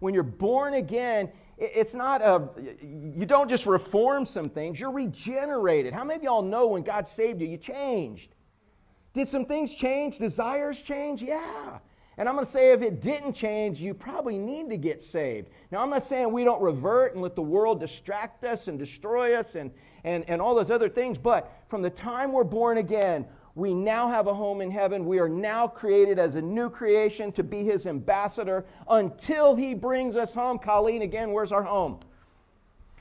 When you're born again, it's not a, you don't just reform some things, you're regenerated. How many of y'all know when God saved you, you changed? Did some things change? Desires change? Yeah. And I'm going to say if it didn't change, you probably need to get saved. Now, I'm not saying we don't revert and let the world distract us and destroy us and, and, and all those other things, but from the time we're born again, we now have a home in heaven. We are now created as a new creation to be his ambassador until he brings us home. Colleen, again, where's our home?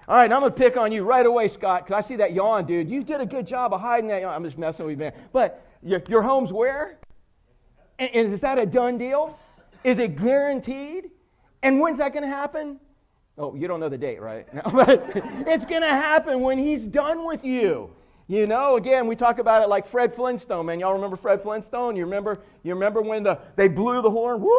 All right, I'm going to pick on you right away, Scott, because I see that yawn, dude. You did a good job of hiding that yawn. I'm just messing with you, man. But your, your home's where? And, and is that a done deal? Is it guaranteed? And when's that going to happen? Oh, you don't know the date, right? No, but it's going to happen when he's done with you. You know, again, we talk about it like Fred Flintstone, man. Y'all remember Fred Flintstone? You remember, you remember when the, they blew the horn? Woo!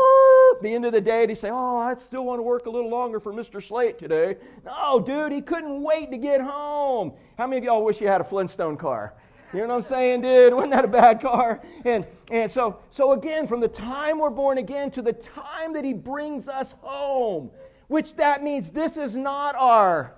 the end of the day, they say, Oh, I still want to work a little longer for Mr. Slate today. No, dude, he couldn't wait to get home. How many of y'all wish you had a Flintstone car? You know what I'm saying, dude? Wasn't that a bad car? And, and so, so again, from the time we're born again to the time that he brings us home, which that means this is not our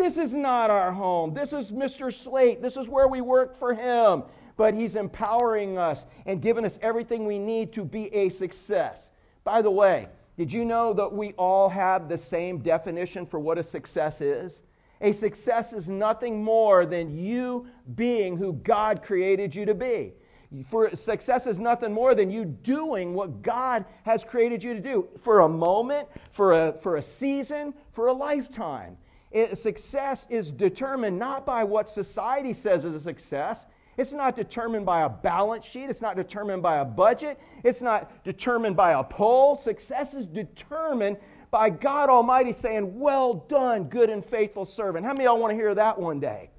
this is not our home. This is Mr. Slate. This is where we work for him. But he's empowering us and giving us everything we need to be a success. By the way, did you know that we all have the same definition for what a success is? A success is nothing more than you being who God created you to be. For success is nothing more than you doing what God has created you to do for a moment, for a, for a season, for a lifetime. It, success is determined not by what society says is a success. It's not determined by a balance sheet. It's not determined by a budget. It's not determined by a poll. Success is determined by God Almighty saying, Well done, good and faithful servant. How many of y'all want to hear that one day?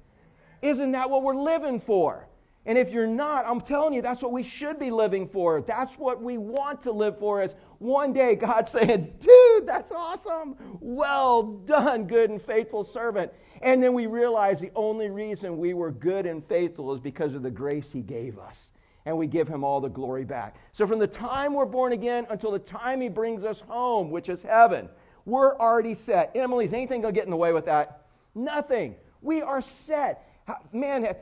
Isn't that what we're living for? And if you're not, I'm telling you, that's what we should be living for. That's what we want to live for is one day God saying, dude, that's awesome. Well done, good and faithful servant. And then we realize the only reason we were good and faithful is because of the grace he gave us. And we give him all the glory back. So from the time we're born again until the time he brings us home, which is heaven, we're already set. Emily, is anything going to get in the way with that? Nothing. We are set. Man,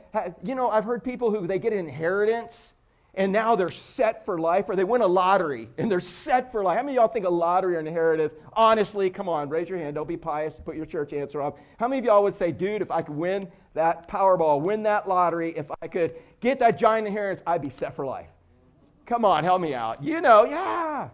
you know, I've heard people who they get an inheritance and now they're set for life, or they win a lottery and they're set for life. How many of y'all think a lottery or an inheritance? Honestly, come on, raise your hand. Don't be pious. Put your church answer on. How many of y'all would say, dude, if I could win that Powerball, win that lottery, if I could get that giant inheritance, I'd be set for life? Come on, help me out. You know, yeah.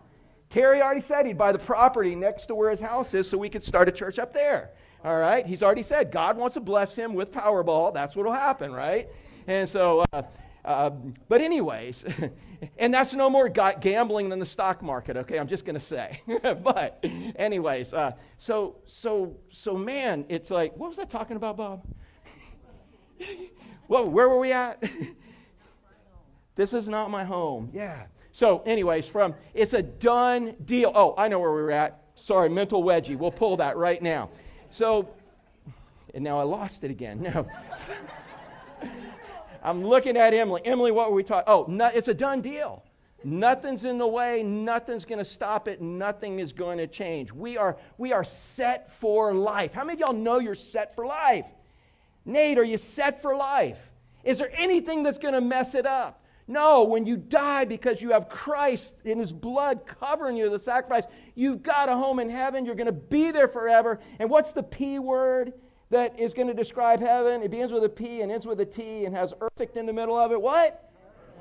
Terry already said he'd buy the property next to where his house is so we could start a church up there. All right? He's already said God wants to bless him with Powerball. That's what will happen, right? And so, uh, uh, but anyways, and that's no more gambling than the stock market. Okay, I'm just going to say. but anyways, uh, so so so man, it's like what was I talking about, Bob? Well, where were we at? this is not my home. Yeah. So, anyways, from it's a done deal. Oh, I know where we we're at. Sorry, mental wedgie. We'll pull that right now. So, and now I lost it again. No. I'm looking at Emily. Emily, what were we talking? Oh, no, it's a done deal. Nothing's in the way. Nothing's going to stop it. Nothing is going to change. We are, we are set for life. How many of y'all know you're set for life? Nate, are you set for life? Is there anything that's going to mess it up? No, when you die because you have Christ in his blood covering you the sacrifice, you've got a home in heaven. You're going to be there forever. And what's the P word that is going to describe heaven? It begins with a P and ends with a T and has perfect in the middle of it. What?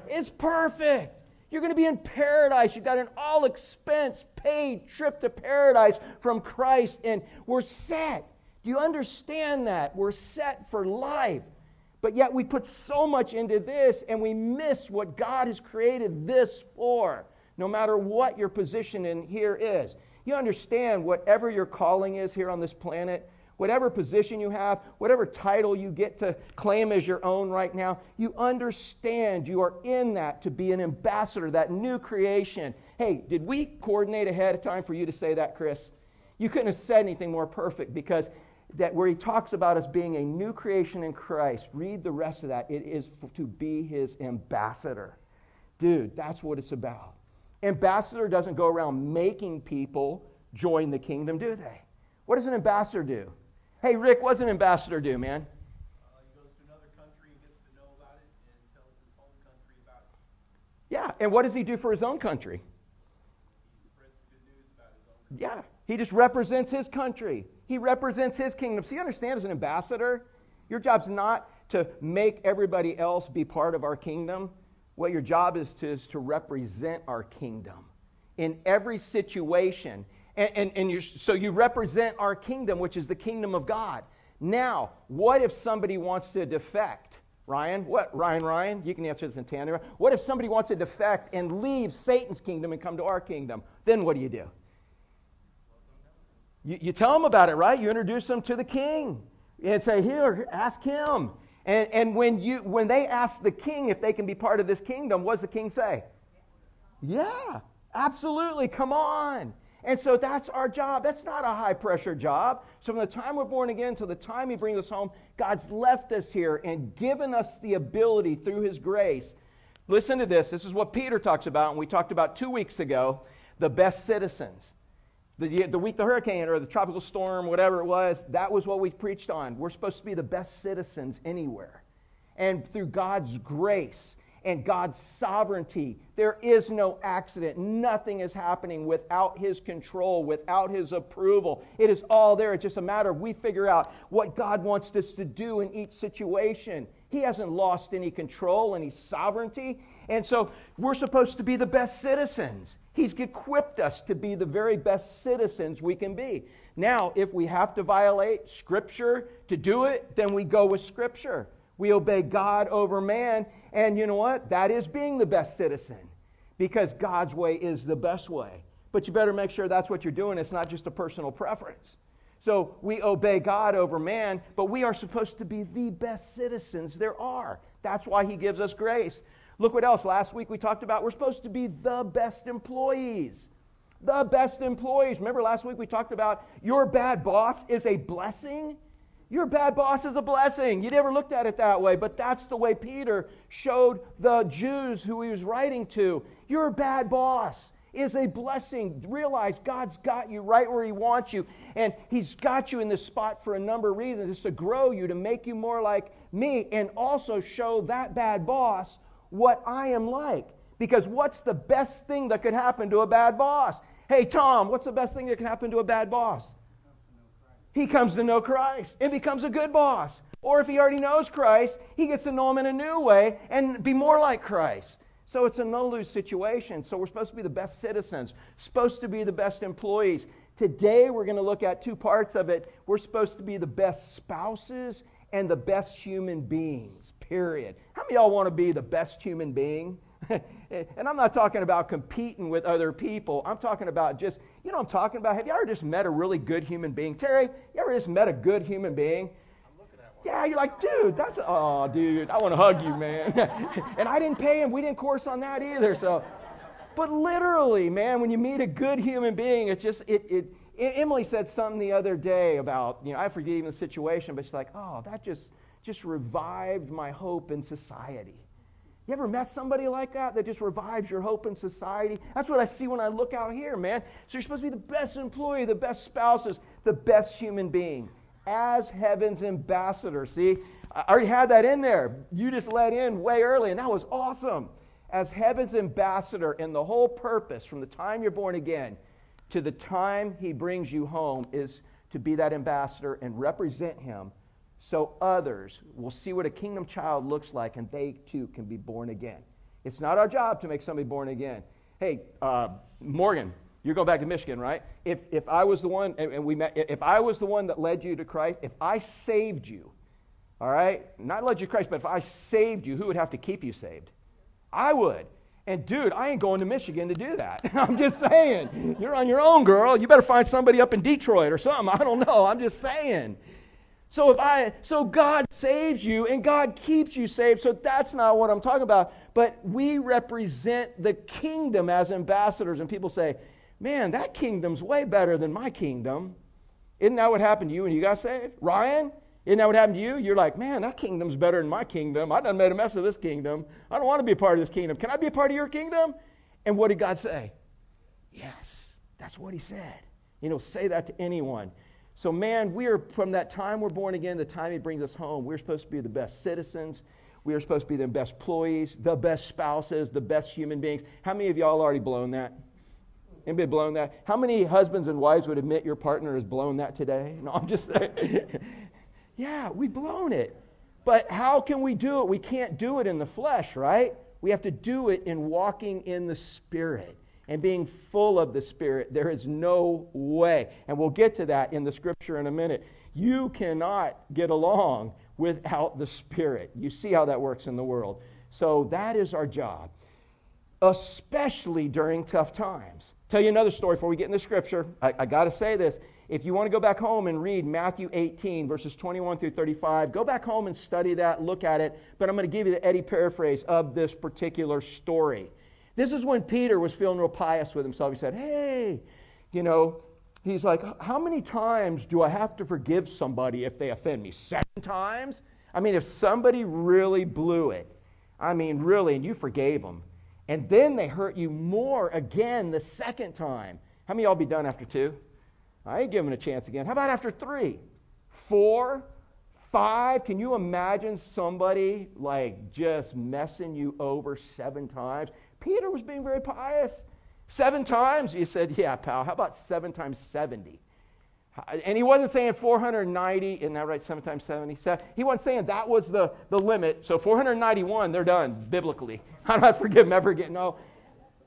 It's perfect. You're going to be in paradise. You've got an all expense paid trip to paradise from Christ, and we're set. Do you understand that? We're set for life. But yet we put so much into this and we miss what God has created this for, no matter what your position in here is. You understand whatever your calling is here on this planet, whatever position you have, whatever title you get to claim as your own right now, you understand you are in that to be an ambassador, that new creation. Hey, did we coordinate ahead of time for you to say that, Chris? You couldn't have said anything more perfect because that where he talks about us being a new creation in Christ, read the rest of that. It is to be his ambassador. Dude, that's what it's about. Ambassador doesn't go around making people join the kingdom, do they? What does an ambassador do? Hey, Rick, what does an ambassador do, man? Uh, he goes to another country and gets to know about it and tells his home country about it. Yeah, and what does he do for his own country? He spreads the good news about his own country. Yeah, he just represents his country. He represents his kingdom. So you understand, as an ambassador, your job's not to make everybody else be part of our kingdom. What your job is to, is to represent our kingdom in every situation. And, and, and you, so you represent our kingdom, which is the kingdom of God. Now, what if somebody wants to defect? Ryan, what? Ryan, Ryan, you can answer this in tandem. What if somebody wants to defect and leave Satan's kingdom and come to our kingdom? Then what do you do? You, you tell them about it, right? You introduce them to the king and say, Here, ask him. And, and when, you, when they ask the king if they can be part of this kingdom, what does the king say? Yeah, absolutely. Come on. And so that's our job. That's not a high pressure job. So from the time we're born again to the time He brings us home, God's left us here and given us the ability through His grace. Listen to this. This is what Peter talks about, and we talked about two weeks ago the best citizens. The, the week the hurricane or the tropical storm, whatever it was, that was what we preached on. We're supposed to be the best citizens anywhere. And through God's grace and God's sovereignty, there is no accident. Nothing is happening without His control, without His approval. It is all there. It's just a matter of we figure out what God wants us to do in each situation. He hasn't lost any control, any sovereignty. And so we're supposed to be the best citizens. He's equipped us to be the very best citizens we can be. Now, if we have to violate Scripture to do it, then we go with Scripture. We obey God over man. And you know what? That is being the best citizen because God's way is the best way. But you better make sure that's what you're doing. It's not just a personal preference. So we obey God over man, but we are supposed to be the best citizens there are. That's why He gives us grace. Look what else. Last week we talked about we're supposed to be the best employees. The best employees. Remember last week we talked about your bad boss is a blessing? Your bad boss is a blessing. You never looked at it that way, but that's the way Peter showed the Jews who he was writing to. Your bad boss is a blessing. Realize God's got you right where He wants you, and He's got you in this spot for a number of reasons. It's to grow you, to make you more like me, and also show that bad boss what I am like. Because what's the best thing that could happen to a bad boss? Hey, Tom, what's the best thing that can happen to a bad boss? He comes to know Christ and becomes a good boss. Or if he already knows Christ, he gets to know him in a new way and be more like Christ. So it's a no lose situation. So we're supposed to be the best citizens, supposed to be the best employees. Today we're going to look at two parts of it. We're supposed to be the best spouses and the best human beings, period. How many y'all want to be the best human being? and I'm not talking about competing with other people. I'm talking about just, you know I'm talking about? Have you ever just met a really good human being? Terry, you ever just met a good human being? Yeah, you're like, dude, that's, oh, dude, I want to hug you, man. and I didn't pay him. We didn't course on that either. So, but literally, man, when you meet a good human being, it's just, it, it, Emily said something the other day about, you know, I forget even the situation, but she's like, oh, that just, just revived my hope in society. You ever met somebody like that that just revives your hope in society? That's what I see when I look out here, man. So you're supposed to be the best employee, the best spouses, the best human being as heaven's ambassador. See, I already had that in there. You just let in way early, and that was awesome. As heaven's ambassador, and the whole purpose from the time you're born again to the time he brings you home is to be that ambassador and represent him so others will see what a kingdom child looks like and they too can be born again. It's not our job to make somebody born again. Hey, uh, Morgan, you're going back to Michigan, right? If, if I was the one, and, we met, if I was the one that led you to Christ, if I saved you, all right, not led you to Christ, but if I saved you, who would have to keep you saved? I would. And dude, I ain't going to Michigan to do that. I'm just saying. You're on your own, girl. You better find somebody up in Detroit or something. I don't know. I'm just saying. So if I so God saves you and God keeps you saved. So that's not what I'm talking about. But we represent the kingdom as ambassadors and people say, "Man, that kingdom's way better than my kingdom." Isn't that what happened to you when you got saved? Ryan, isn't that what happened to you? You're like, "Man, that kingdom's better than my kingdom. I done made a mess of this kingdom. I don't want to be a part of this kingdom. Can I be a part of your kingdom?" And what did God say? Yes. That's what he said. You he'll say that to anyone. So, man, we are from that time we're born again, the time he brings us home, we're supposed to be the best citizens. We are supposed to be the best employees, the best spouses, the best human beings. How many of y'all already blown that? Anybody blown that? How many husbands and wives would admit your partner has blown that today? No, I'm just saying. yeah, we've blown it. But how can we do it? We can't do it in the flesh, right? We have to do it in walking in the Spirit and being full of the Spirit. There is no way. And we'll get to that in the scripture in a minute. You cannot get along without the Spirit. You see how that works in the world. So that is our job, especially during tough times. Tell you another story before we get in the scripture. I, I got to say this. If you want to go back home and read Matthew 18, verses 21 through 35, go back home and study that, look at it. But I'm going to give you the Eddie paraphrase of this particular story. This is when Peter was feeling real pious with himself. He said, Hey, you know, he's like, How many times do I have to forgive somebody if they offend me? Seven times? I mean, if somebody really blew it, I mean, really, and you forgave them, and then they hurt you more again the second time. How many y'all be done after two? I ain't giving a chance again. How about after three, four, five? Can you imagine somebody like just messing you over seven times? Peter was being very pious. Seven times? You said, yeah, pal, how about seven times 70? And he wasn't saying 490, isn't that right? Seven times 70? He wasn't saying that was the, the limit. So 491, they're done biblically. I don't forgive them ever again. No.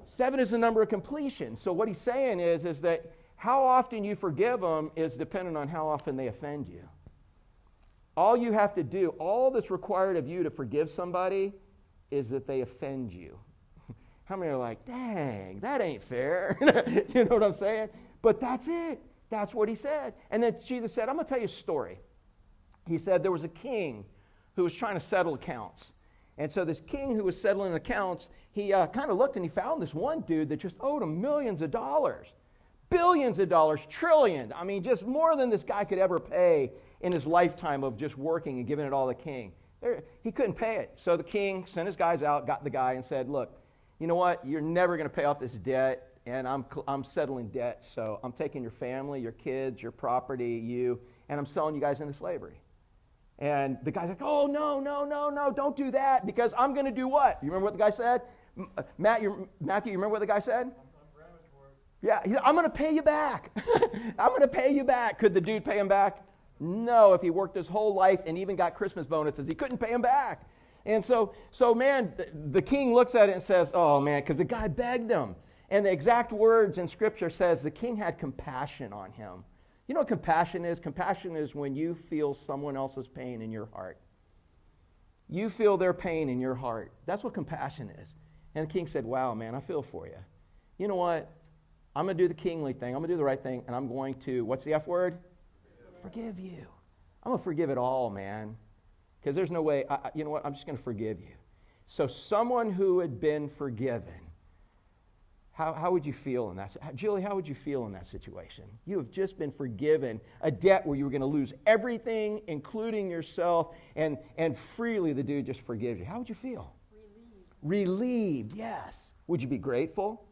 Seven is the number of completion. So what he's saying is, is that how often you forgive them is dependent on how often they offend you. All you have to do, all that's required of you to forgive somebody is that they offend you. How many are like, dang, that ain't fair? you know what I'm saying? But that's it. That's what he said. And then Jesus said, I'm going to tell you a story. He said there was a king who was trying to settle accounts. And so this king who was settling accounts, he uh, kind of looked and he found this one dude that just owed him millions of dollars, billions of dollars, trillions. I mean, just more than this guy could ever pay in his lifetime of just working and giving it all to the king. There, he couldn't pay it. So the king sent his guys out, got the guy, and said, Look, you know what? You're never going to pay off this debt and I'm, I'm settling debt, so I'm taking your family, your kids, your property, you, and I'm selling you guys into slavery. And the guy's like, oh, no, no, no, no, don't do that because I'm going to do what? You remember what the guy said? Uh, Matt, Matthew, you remember what the guy said? Yeah, I'm going to pay you back. I'm going to pay you back. Could the dude pay him back? No, if he worked his whole life and even got Christmas bonuses, he couldn't pay him back. And so, so man, the, king looks at it and says, oh, man, because the guy begged him. And the exact words in Scripture says the king had compassion on him. You know what compassion is? Compassion is when you feel someone else's pain in your heart. You feel their pain in your heart. That's what compassion is. And the king said, Wow, man, I feel for you. You know what? I'm going to do the kingly thing. I'm going to do the right thing. And I'm going to, what's the F word? Forgive you. I'm going to forgive it all, man. Because there's no way, I, you know what? I'm just going to forgive you. So, someone who had been forgiven how, how would you feel in that? Julie, how would you feel in that situation? You have just been forgiven a debt where you were going to lose everything, including yourself, and, and freely the dude just forgives you. How would you feel? Relieved. Relieved, yes. Would you be grateful?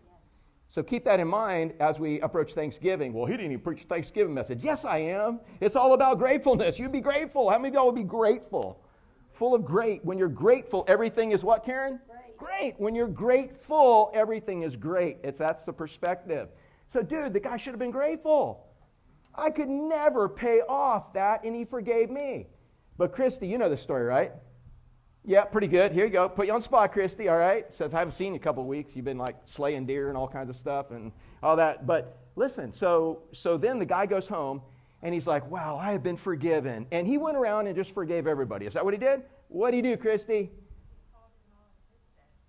So keep that in mind as we approach Thanksgiving. Well, he didn't even preach Thanksgiving message. Yes, I am. It's all about gratefulness. You'd be grateful. How many of y'all would be grateful? Full of great. When you're grateful, everything is what, Karen? great. When you're grateful, everything is great. It's that's the perspective. So, dude, the guy should have been grateful. I could never pay off that, and he forgave me. But Christy, you know the story, right? Yeah, pretty good. Here you go. Put you on spot, Christy. All right. Says I haven't seen you a couple weeks. You've been like slaying deer and all kinds of stuff and all that. But listen. So so then the guy goes home and he's like, "Wow, I have been forgiven." And he went around and just forgave everybody. Is that what he did? What did he do, Christy?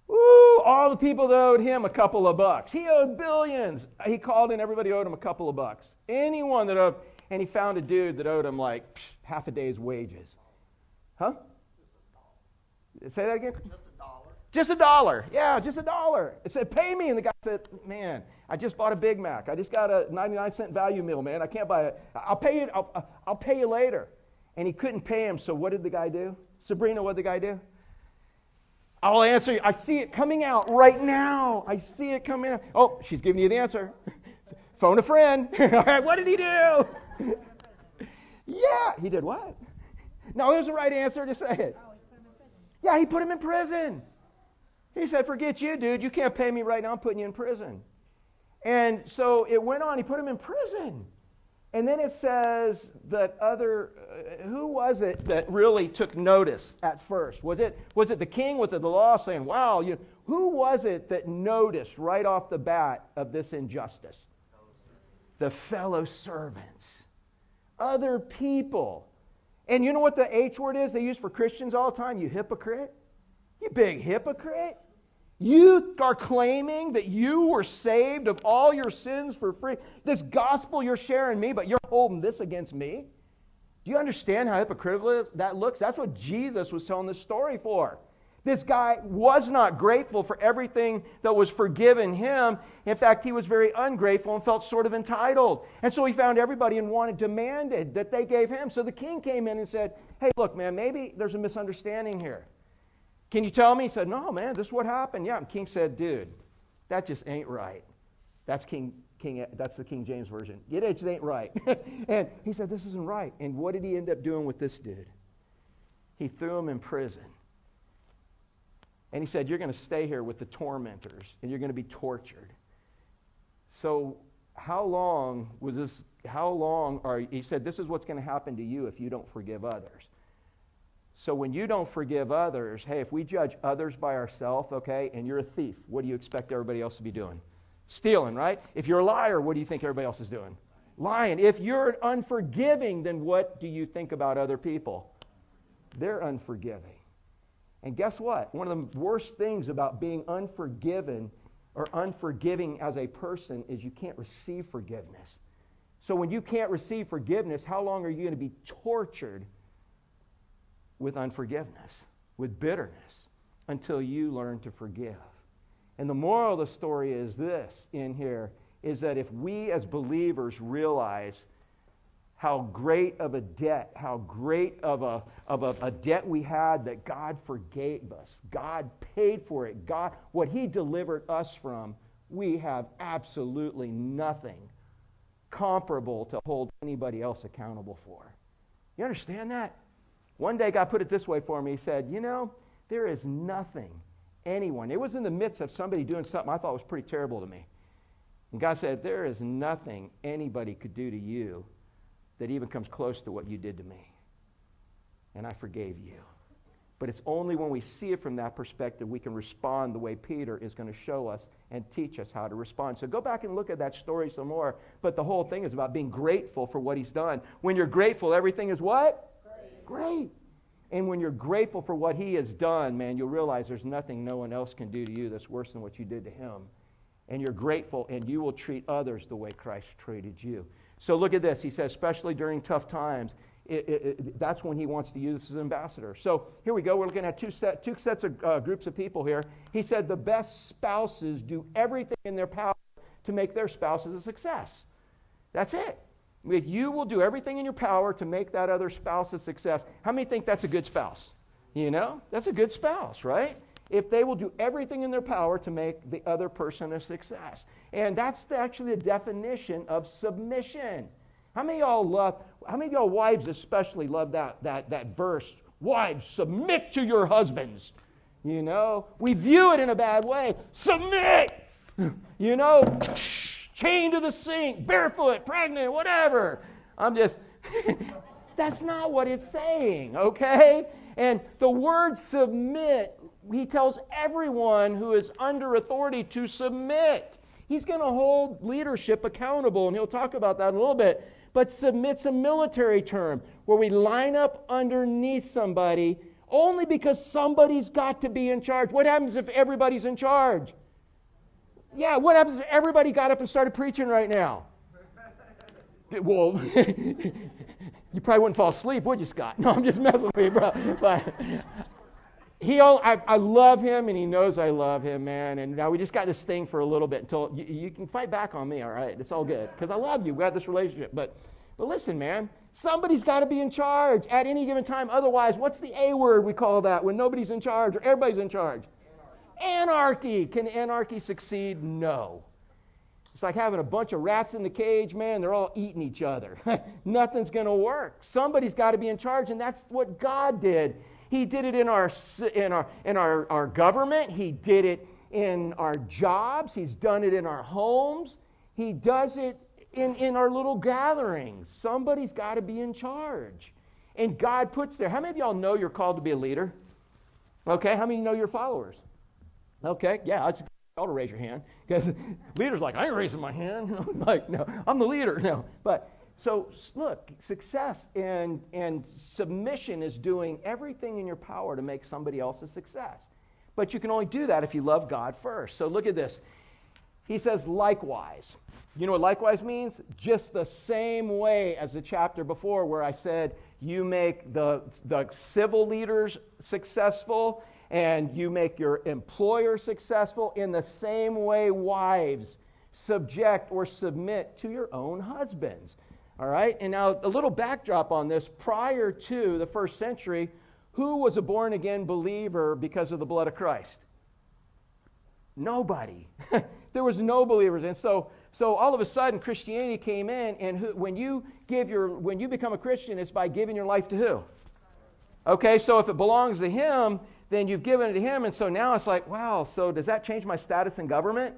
Ooh, all the people that owed him a couple of bucks. He owed billions. He called in, everybody owed him a couple of bucks. Anyone that owed, and he found a dude that owed him like psh, half a day's wages. Huh? Say that again? Just a dollar. Just a dollar. Yeah, just a dollar. It said, pay me. And the guy said, man, I just bought a Big Mac. I just got a 99 cent value meal, man. I can't buy it. I'll pay you, I'll, I'll pay you later. And he couldn't pay him. So what did the guy do? Sabrina, what did the guy do? I'll answer you. I see it coming out right now. I see it coming out. Oh, she's giving you the answer. Phone a friend. All right, what did he do? yeah, he did what? No, it was the right answer to say it. Yeah, he put him in prison. He said, Forget you, dude. You can't pay me right now. I'm putting you in prison. And so it went on. He put him in prison. And then it says that other, uh, who was it that really took notice at first? Was it, was it the king with the law saying, wow, you, who was it that noticed right off the bat of this injustice? The fellow servants, other people. And you know what the H word is they use for Christians all the time? You hypocrite. You big hypocrite. You are claiming that you were saved of all your sins for free. This gospel you're sharing me, but you're holding this against me. Do you understand how hypocritical that looks? That's what Jesus was telling this story for. This guy was not grateful for everything that was forgiven him. In fact, he was very ungrateful and felt sort of entitled. And so he found everybody and wanted, demanded that they gave him. So the king came in and said, Hey, look, man, maybe there's a misunderstanding here. Can you tell me? He said, No, man, this is what happened. Yeah. And King said, Dude, that just ain't right. That's King, King that's the King James Version. It just ain't right. and he said, This isn't right. And what did he end up doing with this dude? He threw him in prison. And he said, You're going to stay here with the tormentors and you're going to be tortured. So, how long was this? How long are, he said, This is what's going to happen to you if you don't forgive others. So when you don't forgive others, hey, if we judge others by ourselves, okay, and you're a thief, what do you expect everybody else to be doing? Stealing, right? If you're a liar, what do you think everybody else is doing? Lying. If you're unforgiving, then what do you think about other people? They're unforgiving. And guess what? One of the worst things about being unforgiven or unforgiving as a person is you can't receive forgiveness. So when you can't receive forgiveness, how long are you going to be tortured with unforgiveness, with bitterness, until you learn to forgive. And the moral of the story is this in here is that if we as believers realize how great of a debt, how great of a, of a, a, debt we had that God forgave us, God paid for it, God, what He delivered us from, we have absolutely nothing comparable to hold anybody else accountable for. You understand that? One day, God put it this way for me. He said, You know, there is nothing anyone, it was in the midst of somebody doing something I thought was pretty terrible to me. And God said, There is nothing anybody could do to you that even comes close to what you did to me. And I forgave you. But it's only when we see it from that perspective we can respond the way Peter is going to show us and teach us how to respond. So go back and look at that story some more. But the whole thing is about being grateful for what he's done. When you're grateful, everything is what? great. And when you're grateful for what he has done, man, you'll realize there's nothing no one else can do to you that's worse than what you did to him. And you're grateful, and you will treat others the way Christ treated you. So look at this. He says, especially during tough times, it, it, it, that's when he wants to use his ambassador. So here we go. We're looking at two, set, two sets of uh, groups of people here. He said the best spouses do everything in their power to make their spouses a success. That's it. If you will do everything in your power to make that other spouse a success, how many think that's a good spouse? You know, that's a good spouse, right? If they will do everything in their power to make the other person a success. And that's actually the definition of submission. How many y'all love, how many y'all wives especially love that, that, that verse? Wives, submit to your husbands. You know, we view it in a bad way. Submit! You know, chained to the sink, barefoot, pregnant, whatever. I'm just, that's not what it's saying, okay? And the word submit, he tells everyone who is under authority to submit. He's going to hold leadership accountable, and he'll talk about that in a little bit. But submit's a military term where we line up underneath somebody only because somebody's got to be in charge. What happens if everybody's in charge? Yeah, what happens if everybody got up and started preaching right now? well, you probably wouldn't fall asleep, would you, Scott? No, I'm just messing with you, bro. But he, I, I love him, and he knows I love him, man. And now we just got this thing for a little bit until you, you can fight back on me, all right? It's all good because I love you. We got this relationship, but but listen, man. Somebody's got to be in charge at any given time. Otherwise, what's the A word we call that when nobody's in charge or everybody's in charge? Anarchy. Anarchy. Can anarchy succeed? No. It's like having a bunch of rats in the cage, man. They're all eating each other. Nothing's going to work. Somebody's got to be in charge, and that's what God did. He did it in our, in, our, in our, our government, He did it in our jobs, He's done it in our homes, He does it in, in our little gatherings. Somebody's got to be in charge. And God puts there. How many of y'all know you're called to be a leader? Okay, how many know you're followers? Okay, yeah, I'd y'all to raise your hand because leaders like I ain't raising my hand. I'm like no, I'm the leader. No, but so look, success and and submission is doing everything in your power to make somebody else a success. But you can only do that if you love God first. So look at this. He says likewise. You know what likewise means? Just the same way as the chapter before where I said you make the, the civil leaders successful and you make your employer successful in the same way wives subject or submit to your own husbands. All right? And now a little backdrop on this prior to the first century, who was a born again believer because of the blood of Christ? Nobody. there was no believers. And so so all of a sudden Christianity came in and who, when you give your when you become a Christian it's by giving your life to who? Okay, so if it belongs to him, then you've given it to him. And so now it's like, wow, so does that change my status in government?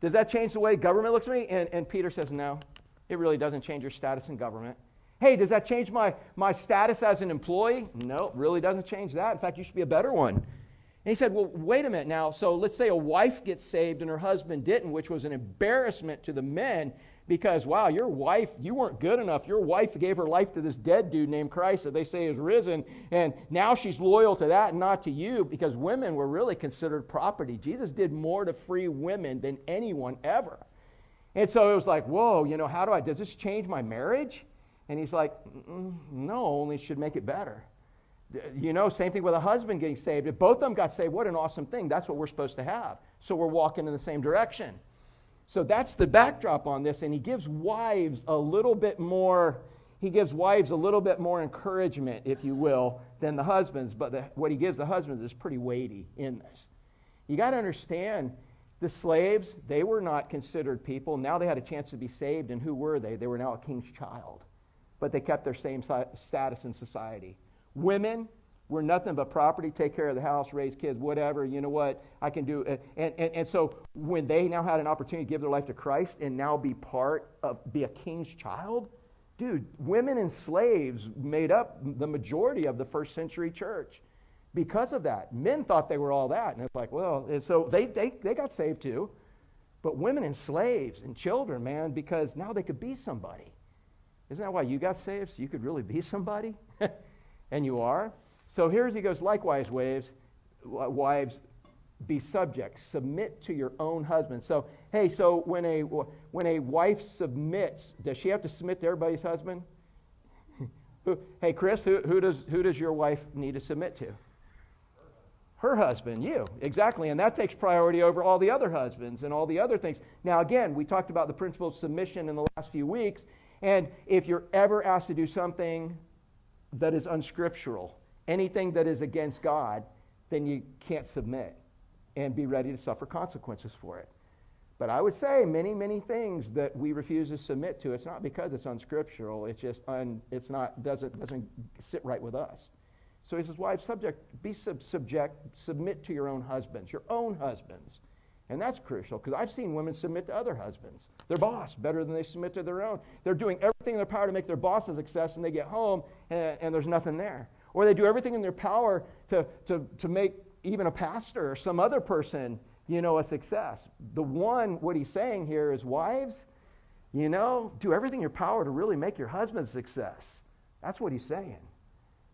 Does that change the way government looks at me? And, and Peter says, no, it really doesn't change your status in government. Hey, does that change my, my status as an employee? No, really doesn't change that. In fact, you should be a better one. And he said, Well, wait a minute now. So let's say a wife gets saved and her husband didn't, which was an embarrassment to the men because, wow, your wife, you weren't good enough. Your wife gave her life to this dead dude named Christ that they say is risen, and now she's loyal to that and not to you because women were really considered property. Jesus did more to free women than anyone ever. And so it was like, whoa, you know, how do I, does this change my marriage? And he's like, no, only should make it better. You know, same thing with a husband getting saved. If both of them got saved, what an awesome thing. That's what we're supposed to have. So we're walking in the same direction. So that's the backdrop on this, and he gives wives a little bit more. He gives wives a little bit more encouragement, if you will, than the husbands. But the, what he gives the husbands is pretty weighty in this. You got to understand the slaves, they were not considered people. Now they had a chance to be saved, and who were they? They were now a king's child. But they kept their same status in society. Women, we're nothing but property, take care of the house, raise kids, whatever, you know what, I can do. Uh, and, and, and so when they now had an opportunity to give their life to Christ and now be part of, be a king's child, dude, women and slaves made up the majority of the first century church because of that. Men thought they were all that. And it's like, well, and so they, they, they got saved too. But women and slaves and children, man, because now they could be somebody. Isn't that why you got saved? So you could really be somebody? and you are. So here's he goes, likewise, waves, wives, be subject, submit to your own husband. So, hey, so when a, when a wife submits, does she have to submit to everybody's husband? hey, Chris, who, who, does, who does your wife need to submit to? Her husband, you. Exactly. And that takes priority over all the other husbands and all the other things. Now, again, we talked about the principle of submission in the last few weeks. And if you're ever asked to do something that is unscriptural, anything that is against God, then you can't submit and be ready to suffer consequences for it. But I would say many, many things that we refuse to submit to, it's not because it's unscriptural, it's just un, it's not, doesn't, doesn't sit right with us. So he says, wives, subject, be sub- subject, submit to your own husbands, your own husbands. And that's crucial because I've seen women submit to other husbands. Their boss better than they submit to their own. They're doing everything in their power to make their boss a success, and they get home and, and there's nothing there. Or they do everything in their power to, to, to make even a pastor or some other person, you know, a success. The one, what he's saying here is, wives, you know, do everything in your power to really make your husband a success. That's what he's saying,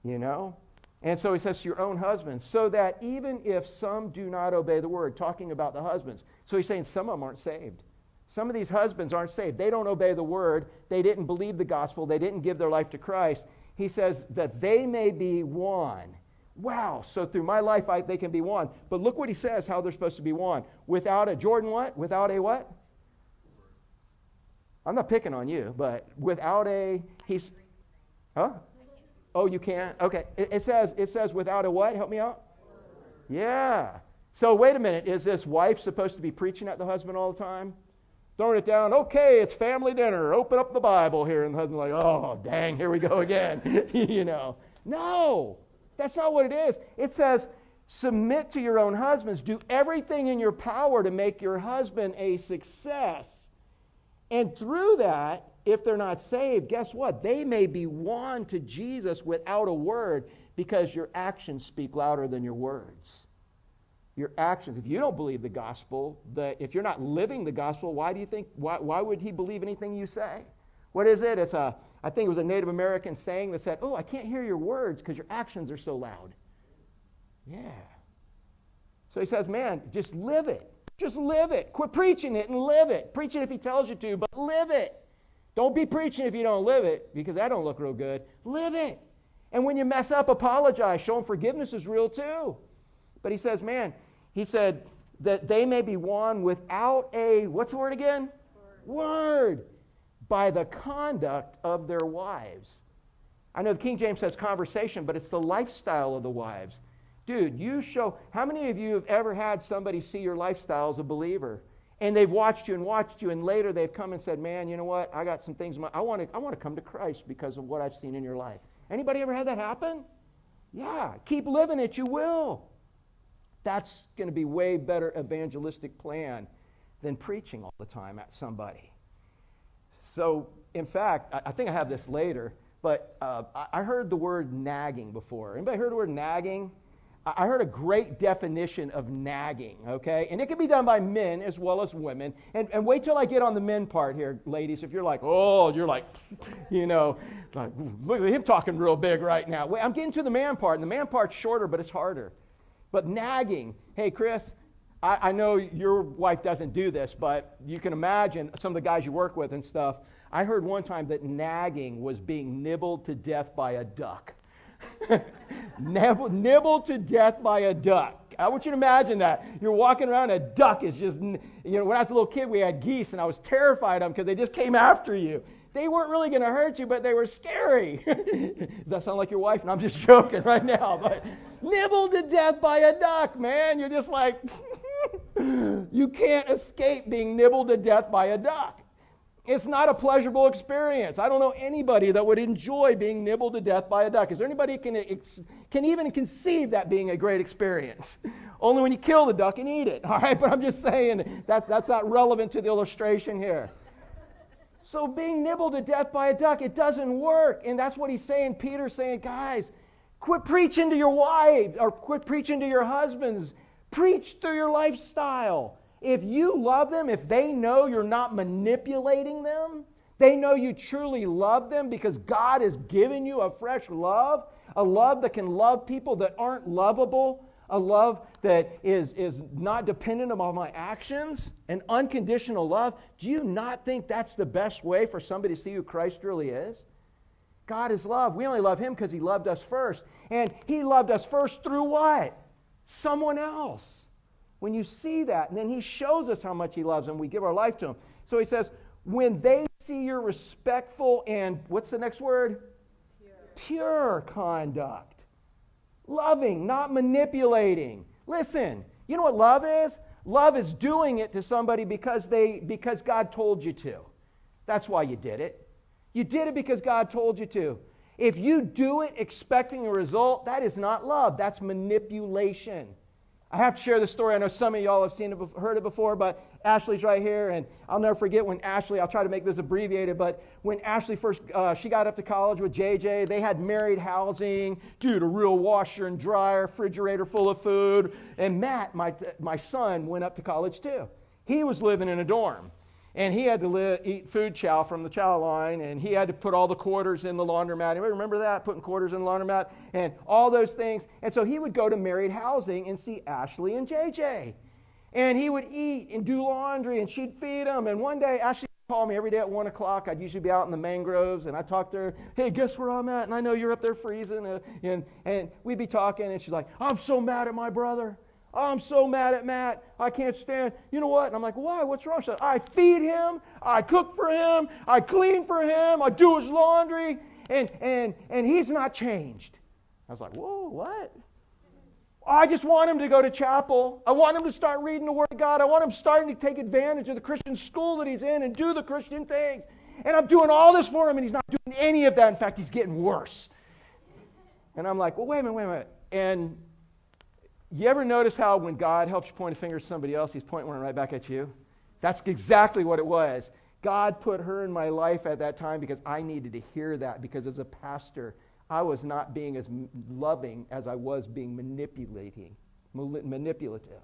you know. And so he says to your own husbands, so that even if some do not obey the word, talking about the husbands. So he's saying some of them aren't saved. Some of these husbands aren't saved. They don't obey the word. They didn't believe the gospel. They didn't give their life to Christ he says that they may be one. Wow, so through my life I, they can be one. But look what he says how they're supposed to be one. Without a, Jordan, what? Without a what? I'm not picking on you, but without a, he's, huh? Oh, you can't? Okay. It, it says, it says without a what? Help me out. Yeah. So wait a minute. Is this wife supposed to be preaching at the husband all the time? throwing it down. Okay, it's family dinner. Open up the Bible here. And the husband's like, oh, dang, here we go again. you know. No, that's not what it is. It says, submit to your own husbands. Do everything in your power to make your husband a success. And through that, if they're not saved, guess what? They may be won to Jesus without a word because your actions speak louder than your words. Your actions. If you don't believe the gospel, the, if you're not living the gospel, why do you think, why, why would he believe anything you say? What is it? It's a, I think it was a Native American saying that said, Oh, I can't hear your words because your actions are so loud. Yeah. So he says, Man, just live it. Just live it. Quit preaching it and live it. Preach it if he tells you to, but live it. Don't be preaching if you don't live it, because that don't look real good. Live it. And when you mess up, apologize. Show them forgiveness is real too. But he says, man, he said that they may be won without a, what's the word again? Word. word. By the conduct of their wives. I know the King James says conversation, but it's the lifestyle of the wives. Dude, you show, how many of you have ever had somebody see your lifestyle as a believer? And they've watched you and watched you, and later they've come and said, "Man, you know what? I got some things. I want to. I want to come to Christ because of what I've seen in your life." Anybody ever had that happen? Yeah, keep living it. You will. That's going to be way better evangelistic plan than preaching all the time at somebody. So, in fact, I, think I have this later, but uh, I heard the word nagging before. Anybody heard the word nagging? I heard a great definition of nagging, okay? And it can be done by men as well as women. And, and wait till I get on the men part here, ladies. If you're like, oh, you're like, you know, like, look at him talking real big right now. Wait, I'm getting to the man part, and the man part's shorter, but it's harder. But nagging, hey, Chris, I, I know your wife doesn't do this, but you can imagine some of the guys you work with and stuff. I heard one time that nagging was being nibbled to death by a duck. nibbled to death by a duck. I want you to imagine that. You're walking around, a duck is just, you know, when I was a little kid, we had geese, and I was terrified of them because they just came after you. They weren't really going to hurt you, but they were scary. Does that sound like your wife? And I'm just joking right now. But nibbled to death by a duck, man. You're just like, you can't escape being nibbled to death by a duck. It's not a pleasurable experience. I don't know anybody that would enjoy being nibbled to death by a duck. Is there anybody can can even conceive that being a great experience? Only when you kill the duck and eat it. All right, but I'm just saying that's that's not relevant to the illustration here. So being nibbled to death by a duck, it doesn't work, and that's what he's saying. Peter's saying, guys, quit preaching to your wives or quit preaching to your husbands. Preach through your lifestyle. If you love them, if they know you're not manipulating them, they know you truly love them because God has given you a fresh love, a love that can love people that aren't lovable, a love that is, is not dependent upon my actions, an unconditional love. Do you not think that's the best way for somebody to see who Christ really is? God is love. We only love Him because He loved us first. And He loved us first through what? Someone else when you see that, and then he shows us how much he loves and we give our life to him. So he says, when they see your respectful and what's the next word? Pure, Pure conduct. Loving, not manipulating. Listen, you know what love is? Love is doing it to somebody because they because God told you to. That's why you did it. You did it because God told you to. If you do it expecting a result, that is not love. That's manipulation. I have to share this story. I know some of y'all have seen it, heard it before, but Ashley's right here, and I'll never forget when Ashley. I'll try to make this abbreviated, but when Ashley first uh, she got up to college with JJ, they had married housing, dude, a real washer and dryer, refrigerator full of food, and Matt, my my son, went up to college too. He was living in a dorm and he had to live, eat food chow from the chow line, and he had to put all the quarters in the laundromat. Anybody remember that? Putting quarters in the laundromat and all those things. And so he would go to married housing and see Ashley and JJ. And he would eat and do laundry, and she'd feed him. And one day, Ashley called me every day at 1 o'clock. I'd usually be out in the mangroves, and I'd talk to her, hey, guess where I'm at? And I know you're up there freezing. Uh, and, and we'd be talking, and she's like, I'm so mad at my brother. Oh, I'm so mad at Matt. I can't stand. You know what? And I'm like, why? What's wrong? Said, I feed him. I cook for him. I clean for him. I do his laundry. And, and, and he's not changed. I was like, whoa, what? I just want him to go to chapel. I want him to start reading the Word of God. I want him starting to take advantage of the Christian school that he's in and do the Christian things. And I'm doing all this for him, and he's not doing any of that. In fact, he's getting worse. And I'm like, well, wait a minute, wait a minute. And you ever notice how when God helps you point a finger at somebody else, he's pointing one right back at you? That's exactly what it was. God put her in my life at that time because I needed to hear that because as a pastor, I was not being as loving as I was being manipulating, manipulative.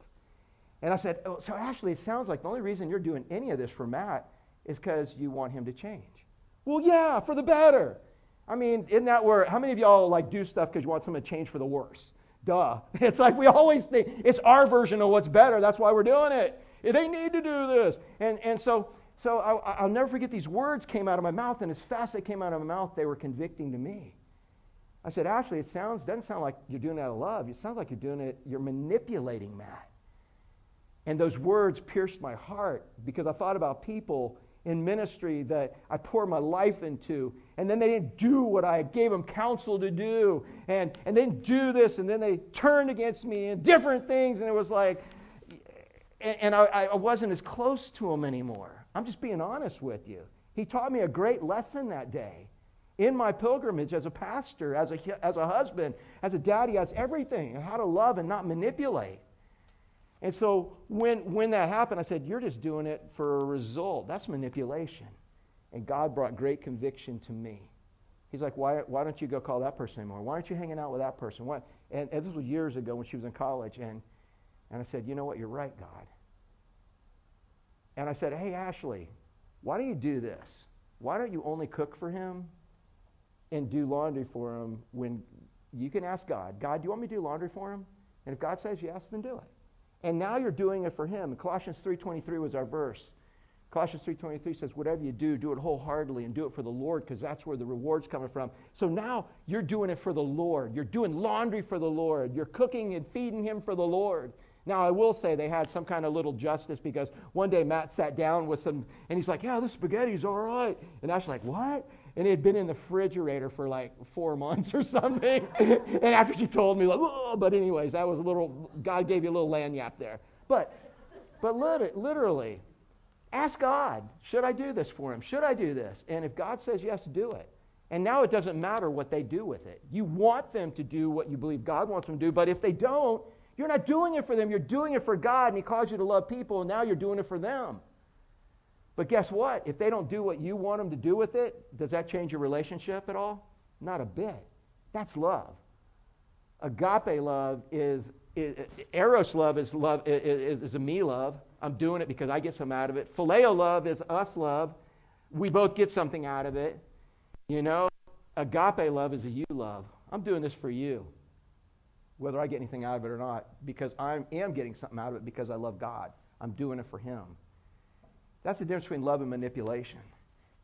And I said, oh, So, Ashley, it sounds like the only reason you're doing any of this for Matt is because you want him to change. Well, yeah, for the better. I mean, isn't that where, how many of y'all like do stuff because you want someone to change for the worse? Duh. It's like we always think it's our version of what's better. That's why we're doing it. They need to do this. And, and so, so I, will never forget these words came out of my mouth, and as fast as they came out of my mouth, they were convicting to me. I said, Ashley, it sounds doesn't sound like you're doing it out of love. It sounds like you're doing it, you're manipulating Matt. And those words pierced my heart because I thought about people in ministry that I poured my life into, and then they didn't do what I gave them counsel to do, and, and they didn't do this, and then they turned against me and different things, and it was like, and, and I, I wasn't as close to them anymore. I'm just being honest with you. He taught me a great lesson that day in my pilgrimage as a pastor, as a, as a husband, as a daddy, as everything, how to love and not manipulate. And so when, when that happened, I said, You're just doing it for a result. That's manipulation. And God brought great conviction to me. He's like, Why, why don't you go call that person anymore? Why aren't you hanging out with that person? Why? And, and this was years ago when she was in college. And, and I said, You know what? You're right, God. And I said, Hey, Ashley, why don't you do this? Why don't you only cook for him and do laundry for him when you can ask God, God, do you want me to do laundry for him? And if God says yes, then do it. And now you're doing it for him. Colossians 3.23 was our verse. Colossians 3.23 says, whatever you do, do it wholeheartedly and do it for the Lord because that's where the reward's coming from. So now you're doing it for the Lord. You're doing laundry for the Lord. You're cooking and feeding him for the Lord. Now, I will say they had some kind of little justice because one day Matt sat down with some, and he's like, yeah, this spaghetti's all right. And I was like, what? And it had been in the refrigerator for like four months or something. and after she told me, like, oh, but anyways, that was a little, God gave you a little lagniappe there. But, but literally, ask God, should I do this for him? Should I do this? And if God says yes, do it. And now it doesn't matter what they do with it. You want them to do what you believe God wants them to do, but if they don't, you're not doing it for them. You're doing it for God, and He calls you to love people, and now you're doing it for them. But guess what? If they don't do what you want them to do with it, does that change your relationship at all? Not a bit. That's love. Agape love is, is eros love is love is, is a me love. I'm doing it because I get some out of it. Phileo love is us love. We both get something out of it. You know, agape love is a you love. I'm doing this for you, whether I get anything out of it or not, because I am getting something out of it because I love God. I'm doing it for Him. That's the difference between love and manipulation.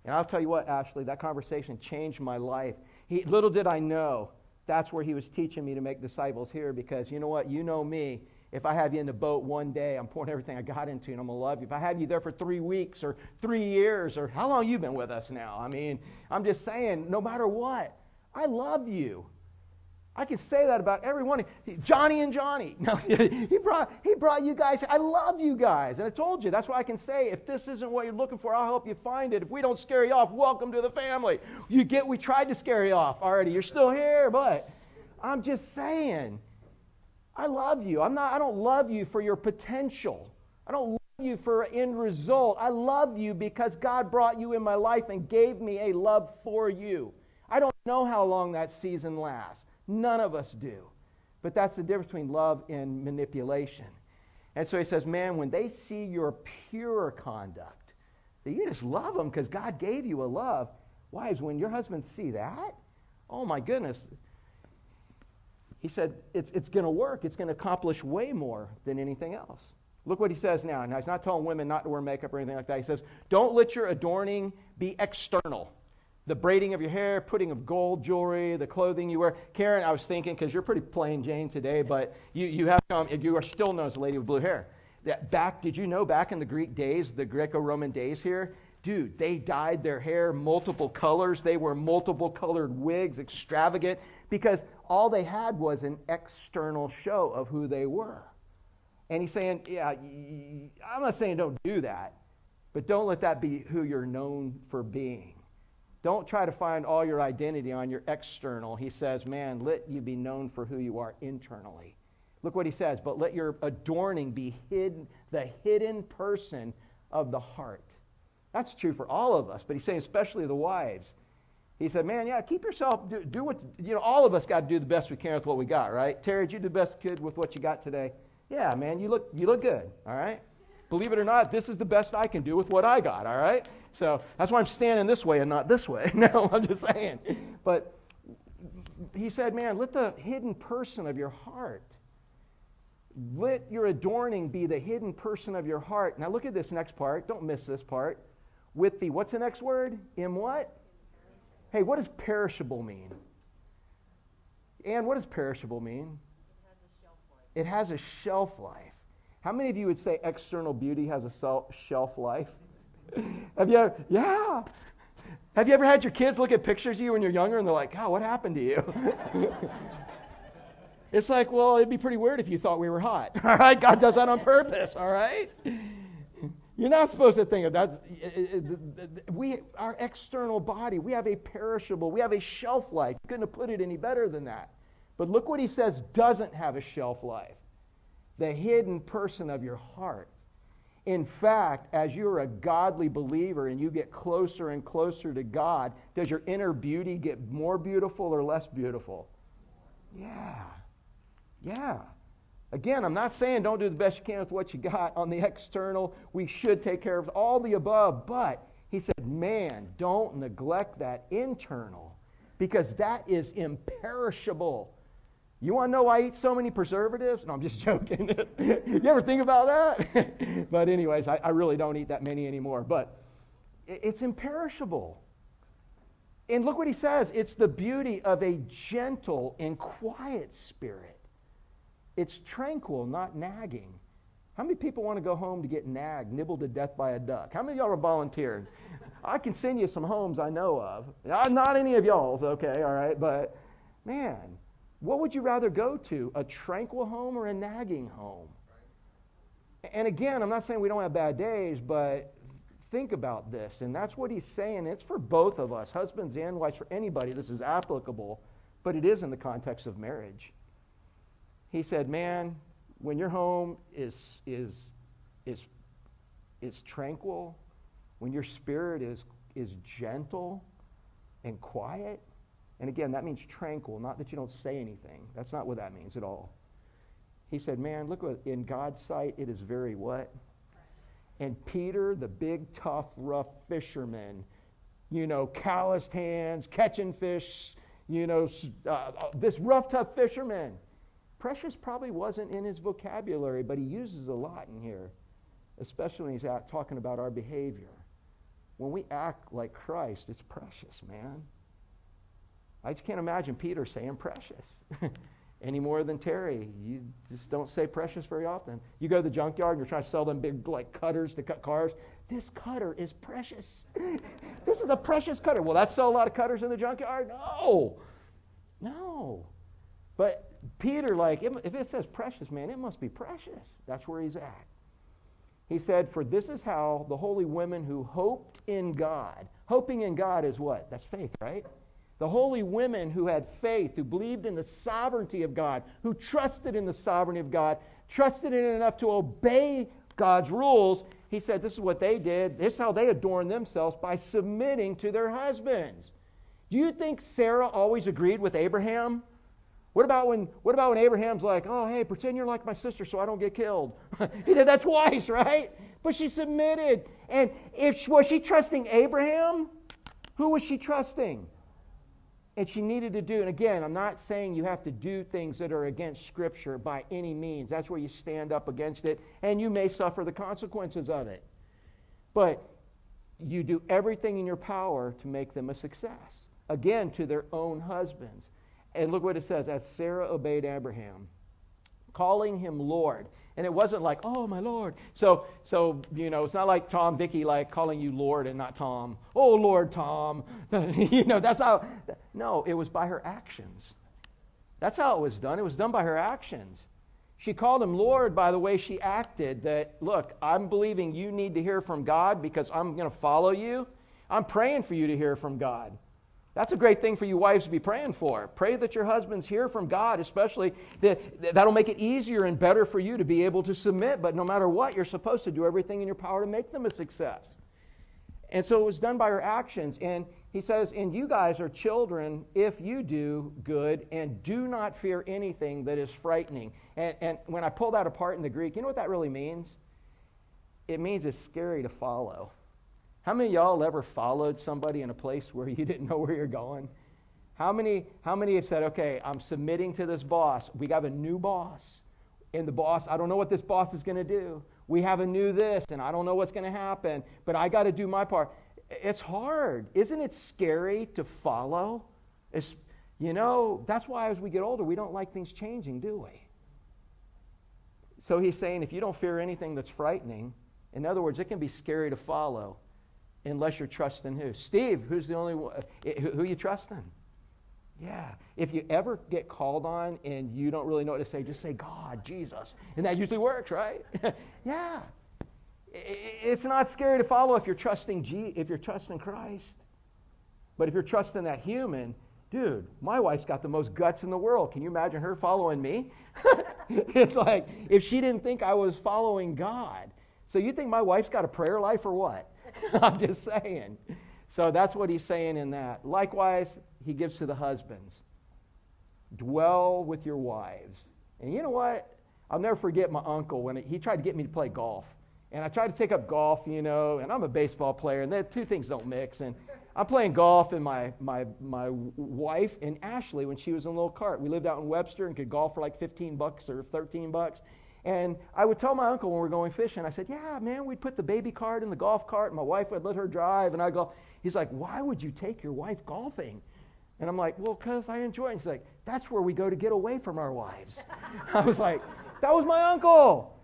And I'll tell you what, Ashley, that conversation changed my life. He, little did I know that's where he was teaching me to make disciples here because you know what? You know me. If I have you in the boat one day, I'm pouring everything I got into you and I'm going to love you. If I have you there for three weeks or three years or how long you've been with us now? I mean, I'm just saying, no matter what, I love you. I can say that about everyone. Johnny and Johnny. No, he brought he brought you guys. I love you guys, and I told you that's why I can say if this isn't what you're looking for, I'll help you find it. If we don't scare you off, welcome to the family. You get we tried to scare you off already. You're still here, but I'm just saying, I love you. I'm not. I don't love you for your potential. I don't love you for an end result. I love you because God brought you in my life and gave me a love for you. I don't know how long that season lasts. None of us do. But that's the difference between love and manipulation. And so he says, man, when they see your pure conduct, that you just love them because God gave you a love. Wives, when your husbands see that, oh my goodness. He said, it's, it's going to work. It's going to accomplish way more than anything else. Look what he says now. Now, he's not telling women not to wear makeup or anything like that. He says, don't let your adorning be external the braiding of your hair, putting of gold jewelry, the clothing you wear. Karen, I was thinking, because you're pretty plain Jane today, but you, you have come, you are still known as a lady with blue hair. That back, did you know back in the Greek days, the Greco Roman days here, dude, they dyed their hair multiple colors. They wore multiple colored wigs, extravagant, because all they had was an external show of who they were. And he's saying, yeah, I'm not saying don't do that, but don't let that be who you're known for being. Don't try to find all your identity on your external. He says, man, let you be known for who you are internally. Look what he says, but let your adorning be hidden, the hidden person of the heart. That's true for all of us, but he's saying especially the wives. He said, man, yeah, keep yourself, do, do what, you know, all of us got to do the best we can with what we got, right? Terry, did you do the best kid with what you got today? Yeah, man, you look, you look good, all right? Believe it or not, this is the best I can do with what I got, all right? So that's why I'm standing this way and not this way. no, I'm just saying. But he said, man, let the hidden person of your heart, let your adorning be the hidden person of your heart. Now look at this next part. Don't miss this part. With the, what's the next word? In what? Hey, what does perishable mean? And what does perishable mean? It has a shelf life. How many of you would say external beauty has a shelf life? Have you ever, yeah. Have you ever had your kids look at pictures of you when you're younger and they're like, oh, what happened to you? it's like, well, it'd be pretty weird if you thought we were hot. All right? God does that on purpose. All right? You're not supposed to think of that. We, our external body, we have a perishable, we have a shelf life. Couldn't have put it any better than that. But look what he says doesn't have a shelf life the hidden person of your heart. In fact, as you're a godly believer and you get closer and closer to God, does your inner beauty get more beautiful or less beautiful? Yeah. Yeah. Again, I'm not saying don't do the best you can with what you got on the external. We should take care of all the above. But he said, man, don't neglect that internal because that is imperishable. You want to know why I eat so many preservatives? No, I'm just joking. you ever think about that? but, anyways, I, I, really don't eat that many anymore. But it's imperishable. And look what he says it's the beauty of a gentle and quiet spirit. It's tranquil, not nagging. How many people want to go home to get nagged, nibbled to death by a duck? How many of y'all are volunteering? I can send you some homes I know of. Uh, not any of y'all's, okay, all right? But man, what would you rather go to, a tranquil home or a nagging home? And again, I'm not saying we don't have bad days, but think about this. And that's what he's saying. It's for both of us, husbands and wives, for anybody. This is applicable, but it is in the context of marriage. He said, Man, when your home is, is, is, is tranquil, when your spirit is, is gentle and quiet, and again, that means tranquil, not that you don't say anything. That's not what that means at all. He said, Man, look what in God's sight it is very what? And Peter, the big, tough, rough fisherman, you know, calloused hands, catching fish, you know, uh, uh, this rough, tough fisherman. Precious probably wasn't in his vocabulary, but he uses a lot in here, especially when he's out talking about our behavior. When we act like Christ, it's precious, man. I just can't imagine Peter saying precious any more than Terry. You just don't say precious very often. You go to the junkyard and you're trying to sell them big like cutters to cut cars. This cutter is precious. this is a precious cutter. Will that sell a lot of cutters in the junkyard? No. No. But Peter, like, if it says precious, man, it must be precious. That's where he's at. He said, For this is how the holy women who hoped in God, hoping in God is what? That's faith, right? The holy women who had faith, who believed in the sovereignty of God, who trusted in the sovereignty of God, trusted in it enough to obey God's rules, he said this is what they did. This is how they adorned themselves by submitting to their husbands. Do you think Sarah always agreed with Abraham? What about when what about when Abraham's like, "Oh, hey, pretend you're like my sister so I don't get killed." he did that twice, right? But she submitted. And if was she trusting Abraham? Who was she trusting? And she needed to do and again i'm not saying you have to do things that are against scripture by any means. That's where you stand up against it and you may suffer the consequences of it. But you do everything in your power to make them a success again to their own husbands. And look what it says as sarah obeyed abraham calling him Lord. And it wasn't like, oh, my Lord. So, so you know, it's not like Tom Vicky like calling you Lord and not Tom. Oh, Lord Tom. you know, that's how. No, it was by her actions. That's how it was done. It was done by her actions. She called him Lord by the way she acted that, look, I'm believing you need to hear from God because I'm going to follow you. I'm praying for you to hear from God. That's a great thing for you wives to be praying for. Pray that your husbands hear from God, especially that that'll make it easier and better for you to be able to submit. But no matter what, you're supposed to do everything in your power to make them a success. And so it was done by her actions. And he says, And you guys are children if you do good and do not fear anything that is frightening. And, and when I pull that apart in the Greek, you know what that really means? It means it's scary to follow. How many y'all ever followed somebody in a place where you didn't know where you're going? How many, how many have said, okay, I'm submitting to this boss. We have a new boss. And the boss, I don't know what this boss is going to do. We have a new this, and I don't know what's going to happen, but I got to do my part. It's hard. Isn't it scary to follow? It's, you know, that's why as we get older, we don't like things changing, do we? So he's saying if you don't fear anything that's frightening, in other words, it can be scary to follow unless you're trusting who? Steve, who's the only one? Eh, who, you trusting? Yeah. If you ever get called on and you don't really know what to say, just say God, Jesus. And that usually works, right? yeah. It's not scary to follow if you're trusting G, if you're trusting Christ. But if you're trusting that human, dude, my wife's got the most guts in the world. Can you imagine her following me? it's like if she didn't think I was following God. So you think my wife's got a prayer life or what? I'm just saying. So that's what he's saying in that. Likewise, he gives to the husbands dwell with your wives. And you know what? I'll never forget my uncle when he tried to get me to play golf. And I tried to take up golf, you know, and I'm a baseball player, and the two things don't mix. And I'm playing golf, and my, my, my wife and Ashley, when she was in a little cart, we lived out in Webster and could golf for like 15 bucks or 13 bucks. And I would tell my uncle when we were going fishing, I said, Yeah, man, we'd put the baby cart in the golf cart, and my wife would let her drive, and I'd go. He's like, Why would you take your wife golfing? And I'm like, Well, because I enjoy it. He's like, That's where we go to get away from our wives. I was like, That was my uncle.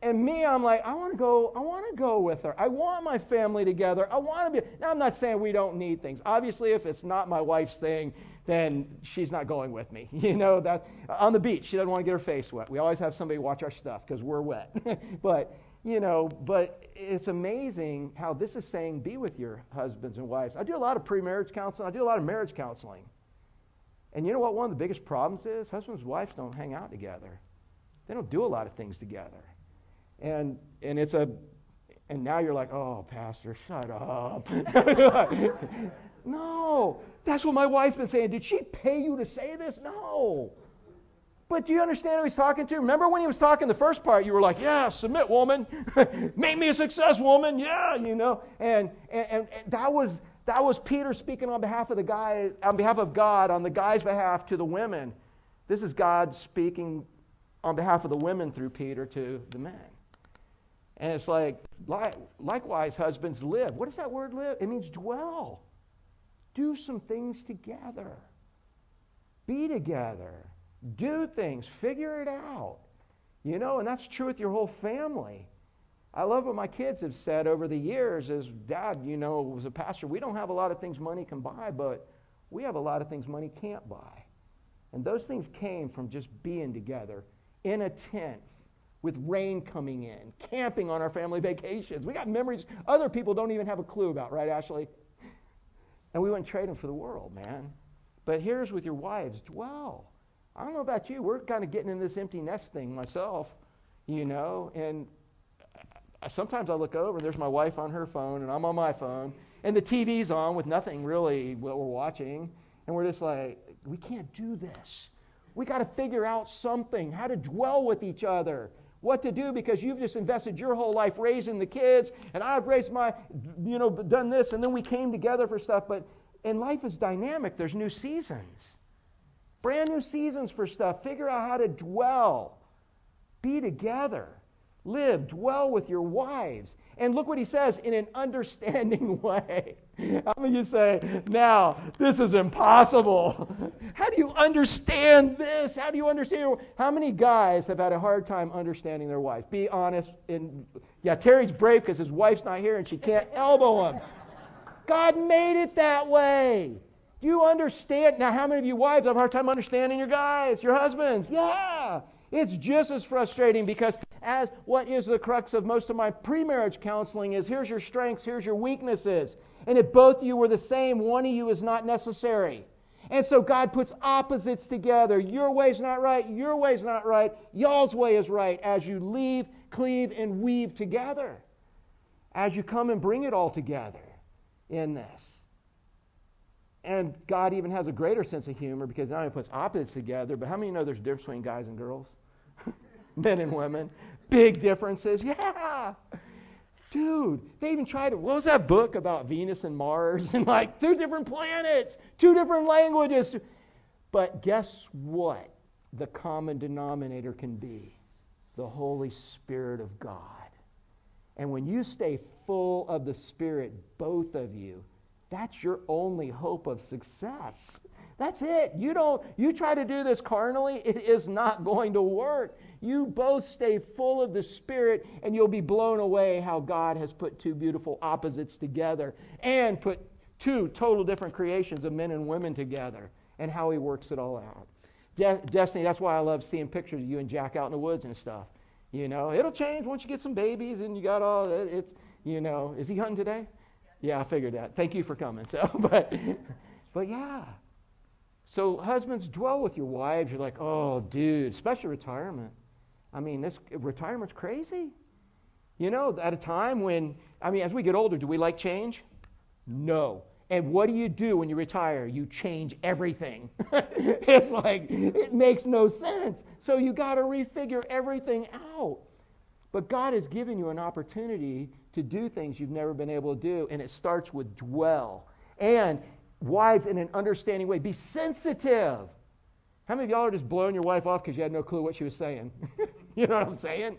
And me, I'm like, I want to go, I want to go with her. I want my family together. I want to be. Now, I'm not saying we don't need things. Obviously, if it's not my wife's thing, then she's not going with me. You know, that on the beach, she doesn't want to get her face wet. We always have somebody watch our stuff because we're wet. but, you know, but it's amazing how this is saying be with your husbands and wives. I do a lot of pre-marriage counseling. I do a lot of marriage counseling. And you know what one of the biggest problems is? Husbands and wives don't hang out together. They don't do a lot of things together. And and it's a and now you're like, oh, Pastor, shut up. no, that's what my wife's been saying. Did she pay you to say this? No. But do you understand who he's talking to? Remember when he was talking the first part, you were like, yeah, submit, woman. Make me a success, woman. Yeah, you know. And, and, and, and that was that was Peter speaking on behalf of the guy, on behalf of God, on the guy's behalf to the women. This is God speaking on behalf of the women through Peter to the men. And it's like, likewise, husbands, live. What does that word live? It means dwell. Do some things together. Be together. Do things. Figure it out. You know, and that's true with your whole family. I love what my kids have said over the years is, Dad, you know, was a pastor, we don't have a lot of things money can buy, but we have a lot of things money can't buy. And those things came from just being together in a tent, with rain coming in, camping on our family vacations. We got memories other people don't even have a clue about, right, Ashley? And we wouldn't trade them for the world, man. But here's with your wives dwell. I don't know about you. We're kind of getting in this empty nest thing myself, you know. And sometimes I look over and there's my wife on her phone and I'm on my phone and the TV's on with nothing really what we're watching. And we're just like, we can't do this. We got to figure out something, how to dwell with each other what to do because you've just invested your whole life raising the kids and I've raised my, you know, done this and then we came together for stuff. But and life is dynamic. There's new seasons, brand new seasons for stuff. Figure out how to dwell, be together. Live, dwell with your wives. And look what he says in an understanding way. How many of you say, now, this is impossible? How do you understand this? How do you understand? How many guys have had a hard time understanding their wife? Be honest. In, yeah, Terry's brave because his wife's not here and she can't elbow him. God made it that way. Do you understand? Now, how many of you wives have a hard time understanding your guys, your husbands? Yeah. It's just as frustrating because as what is the crux of most of my pre-marriage counseling is here's your strengths, here's your weaknesses. And if both of you were the same, one of you is not necessary. And so God puts opposites together. Your way's not right, your way's not right, y'all's way is right as you leave, cleave, and weave together. As you come and bring it all together in this. And God even has a greater sense of humor because not only puts opposites together, but how many know there's a difference between guys and girls? Men and women. Big differences. Yeah. Dude, they even tried it. What was that book about Venus and Mars? And like two different planets, two different languages. But guess what? The common denominator can be the Holy Spirit of God. And when you stay full of the Spirit, both of you, that's your only hope of success. That's it. You don't you try to do this carnally, it is not going to work. You both stay full of the spirit and you'll be blown away how God has put two beautiful opposites together and put two total different creations of men and women together and how he works it all out. De- Destiny, that's why I love seeing pictures of you and Jack out in the woods and stuff. You know, it'll change once you get some babies and you got all it's you know, is he hunting today? Yeah, I figured that. Thank you for coming. So, but, but yeah. So husbands, dwell with your wives. You're like, oh, dude, especially retirement. I mean, this retirement's crazy. You know, at a time when, I mean, as we get older, do we like change? No. And what do you do when you retire? You change everything. it's like, it makes no sense. So you got to refigure everything out. But God has given you an opportunity to do things you've never been able to do. And it starts with dwell. And wives, in an understanding way, be sensitive. How many of y'all are just blowing your wife off because you had no clue what she was saying? you know what I'm saying?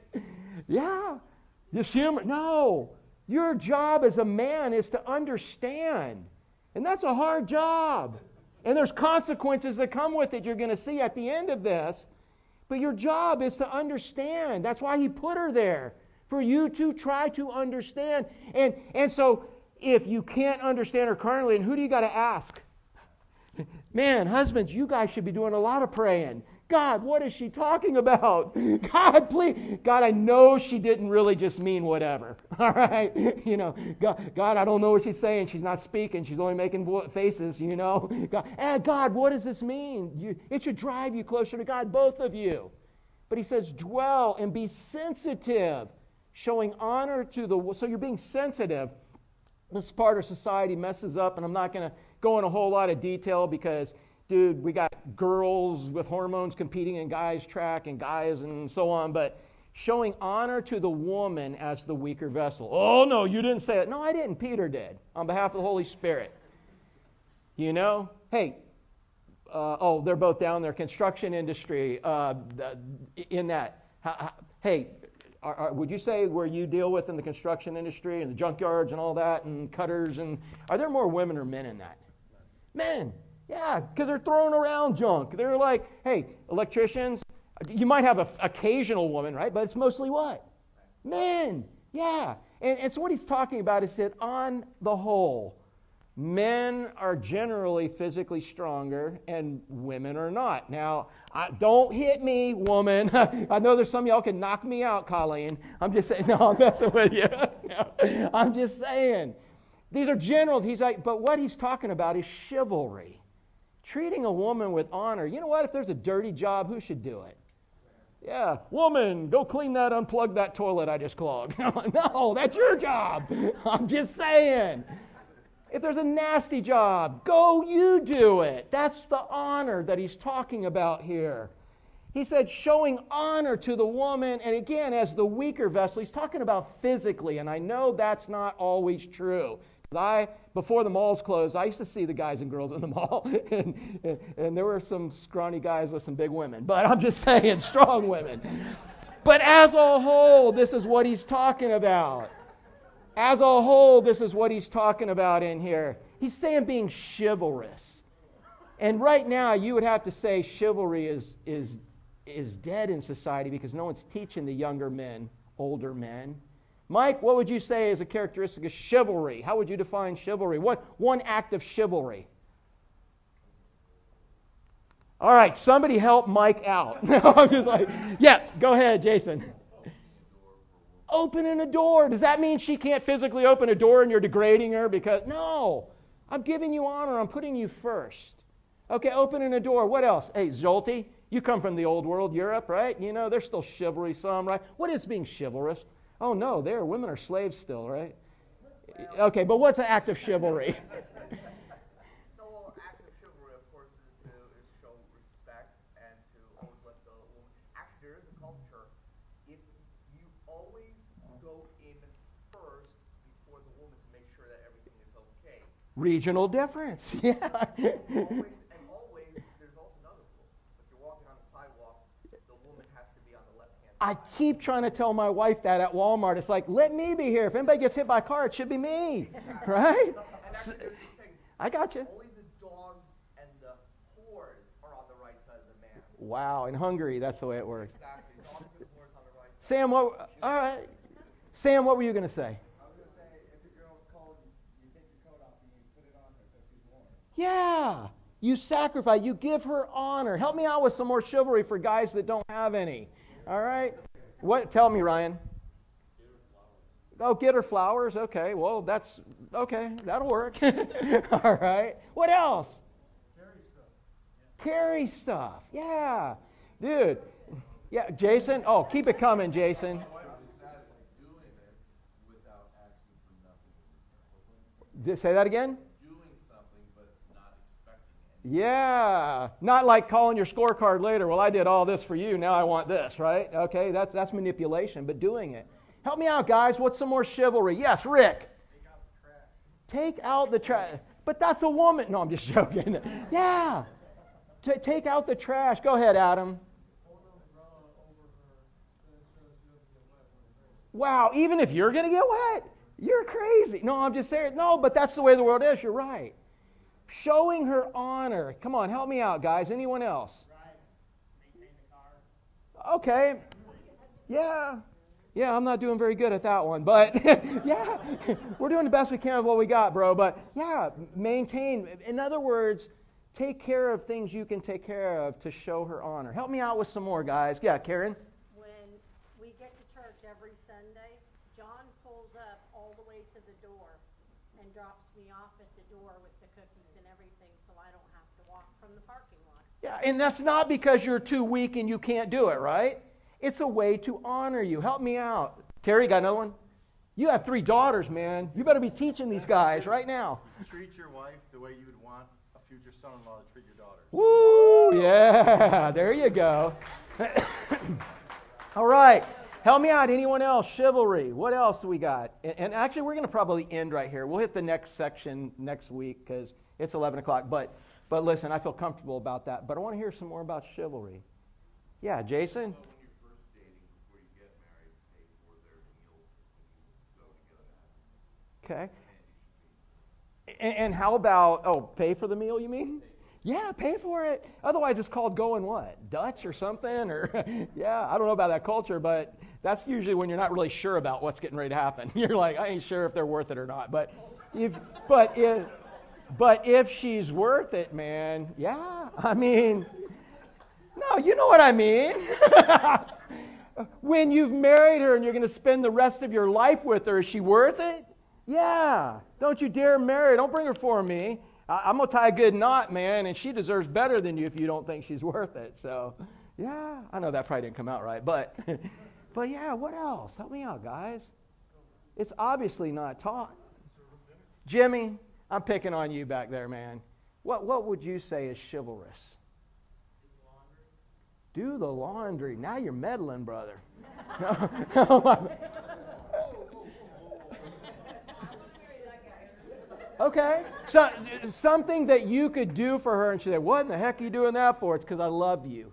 Yeah. Just humor. No. Your job as a man is to understand. And that's a hard job. And there's consequences that come with it you're going to see at the end of this. But your job is to understand. That's why he put her there for you to try to understand. And, and so, if you can't understand her currently, and who do you got to ask? Man, husbands, you guys should be doing a lot of praying. God, what is she talking about? God, please. God, I know she didn't really just mean whatever. All right? You know, God, God I don't know what she's saying. She's not speaking. She's only making faces, you know. God, eh, God what does this mean? You, it should drive you closer to God, both of you. But he says, dwell and be sensitive showing honor to the so you're being sensitive. This part of society messes up and i'm not going to go in a whole lot of detail because dude we got girls with hormones competing in guys track and guys and so on but showing honor to the woman as the weaker vessel. Oh no you didn't say it. No i didn't. Peter did on behalf of the holy spirit. You know? Hey uh, oh they're both down there. Construction industry uh, in that. Hey are, are, would you say where you deal with in the construction industry and the junkyards and all that and cutters and are there more women or men in that? Men. Yeah, because they're throwing around junk. They're like, hey, electricians, you might have an occasional woman, right? But it's mostly what? Men. Yeah. And, and so what he's talking about is that on the whole, men are generally physically stronger and women are not. Now, I, don't hit me, woman. I know there's some y'all can knock me out, Colleen. I'm just saying, no, I'm messing with you. no, I'm just saying. These are generals. He's like, but what he's talking about is chivalry. Treating a woman with honor. You know what? If there's a dirty job, who should do it? Yeah, woman, go clean that, unplug that toilet I just clogged. no, that's your job. I'm just saying. If there's a nasty job, go you do it. That's the honor that he's talking about here. He said, showing honor to the woman, and again, as the weaker vessel, he's talking about physically, and I know that's not always true. I, before the malls closed, I used to see the guys and girls in the mall, and, and, and there were some scrawny guys with some big women, but I'm just saying, strong women. But as a whole, this is what he's talking about. As a whole, this is what he's talking about in here. He's saying being chivalrous. And right now, you would have to say chivalry is, is, is dead in society because no one's teaching the younger men, older men. Mike, what would you say is a characteristic of chivalry? How would you define chivalry? What one act of chivalry? All right, somebody help Mike out. no, I'm just like, yeah, go ahead, Jason. Opening a door. Does that mean she can't physically open a door and you're degrading her? Because, no, I'm giving you honor. I'm putting you first. Okay, opening a door. What else? Hey, Zolty, you come from the old world, Europe, right? You know, there's still chivalry some, right? What is being chivalrous? Oh, no, there, women are slaves still, right? Okay, but what's an act of chivalry? The whole act of chivalry, of course, is to is show respect and to always let the woman. Actually, there is a culture. If you always go in first before the woman to make sure that everything is okay. Regional difference. Yeah. Always always, there's also another rule. If you're walking on the sidewalk, the woman has to be on the left hand I keep trying to tell my wife that at Walmart. It's like, let me be here. If anybody gets hit by a car, it should be me. Right? Actually, there's. I got you. Only the dogs and the whores are on the right side of the man. Wow, in Hungary, that's the way it works. Exactly. Dogs and whores on the right side. Sam, what? All right. Sam, what were you going to say? I was gonna say, if a girl's cold, you take your coat off and you put it on her so she's warm. Yeah. You sacrifice, you give her honor. Help me out with some more chivalry for guys that don't have any. All right? What tell me, Ryan? Oh, get her flowers. Okay. Well, that's okay. That'll work. All right. What else? Carry stuff. Carry stuff. Yeah. Dude. Yeah, Jason. Oh, keep it coming, Jason. Say that again? Yeah, not like calling your scorecard later. Well, I did all this for you. Now I want this, right? Okay, that's that's manipulation, but doing it. Help me out, guys. What's some more chivalry? Yes, Rick. Take out the trash. But that's a woman. No, I'm just joking. yeah. Ta take out the trash. Go ahead, Adam. Wow, even if you're going to get wet, you're crazy. No, I'm just saying. No, but that's the way the world is. You're right. Showing her honor. Come on, help me out, guys. Anyone else? Okay. Yeah. Yeah, I'm not doing very good at that one, but yeah, we're doing the best we can with what we got, bro. But yeah, maintain. In other words, take care of things you can take care of to show her honor. Help me out with some more, guys. Yeah, Karen. when we get to church every Sunday, John pulls up all the way to the door and drops me off at the door with the cookies and everything, so I don't have to walk from the parking lot. Yeah, and that's not because you're too weak and you can't do it, right? It's a way to honor you. Help me out. Terry, got another one? You have three daughters, man. You better be teaching these guys right now. Treat your wife the way you would want a future son-in-law to treat your daughter. Woo! Yeah, there you go. All right. Help me out. Anyone else? Chivalry. What else we got? And, and actually, we're going to probably end right here. We'll hit the next section next week because it's 11 o'clock. But, but listen, I feel comfortable about that. But I want to hear some more about chivalry. Yeah, Jason? Okay. And, and how about, oh, pay for the meal, you mean? Yeah, pay for it. Otherwise, it's called going what? Dutch or something? Or, yeah, I don't know about that culture, but that's usually when you're not really sure about what's getting ready to happen. You're like, I ain't sure if they're worth it or not. But if, but if, but if she's worth it, man, yeah, I mean, no, you know what I mean. when you've married her and you're going to spend the rest of your life with her, is she worth it? Yeah. Don't you dare marry her. Don't bring her for me. I- I'm going to tie a good knot, man, and she deserves better than you if you don't think she's worth it. So, yeah, I know that probably didn't come out right, but, but yeah, what else? Help me out, guys. It's obviously not taught. Jimmy, I'm picking on you back there, man. What, what would you say is chivalrous? Do the laundry. Now you're meddling, brother. Oh, no, okay. So, something that you could do for her, and she said, What in the heck are you doing that for? It's because I love you.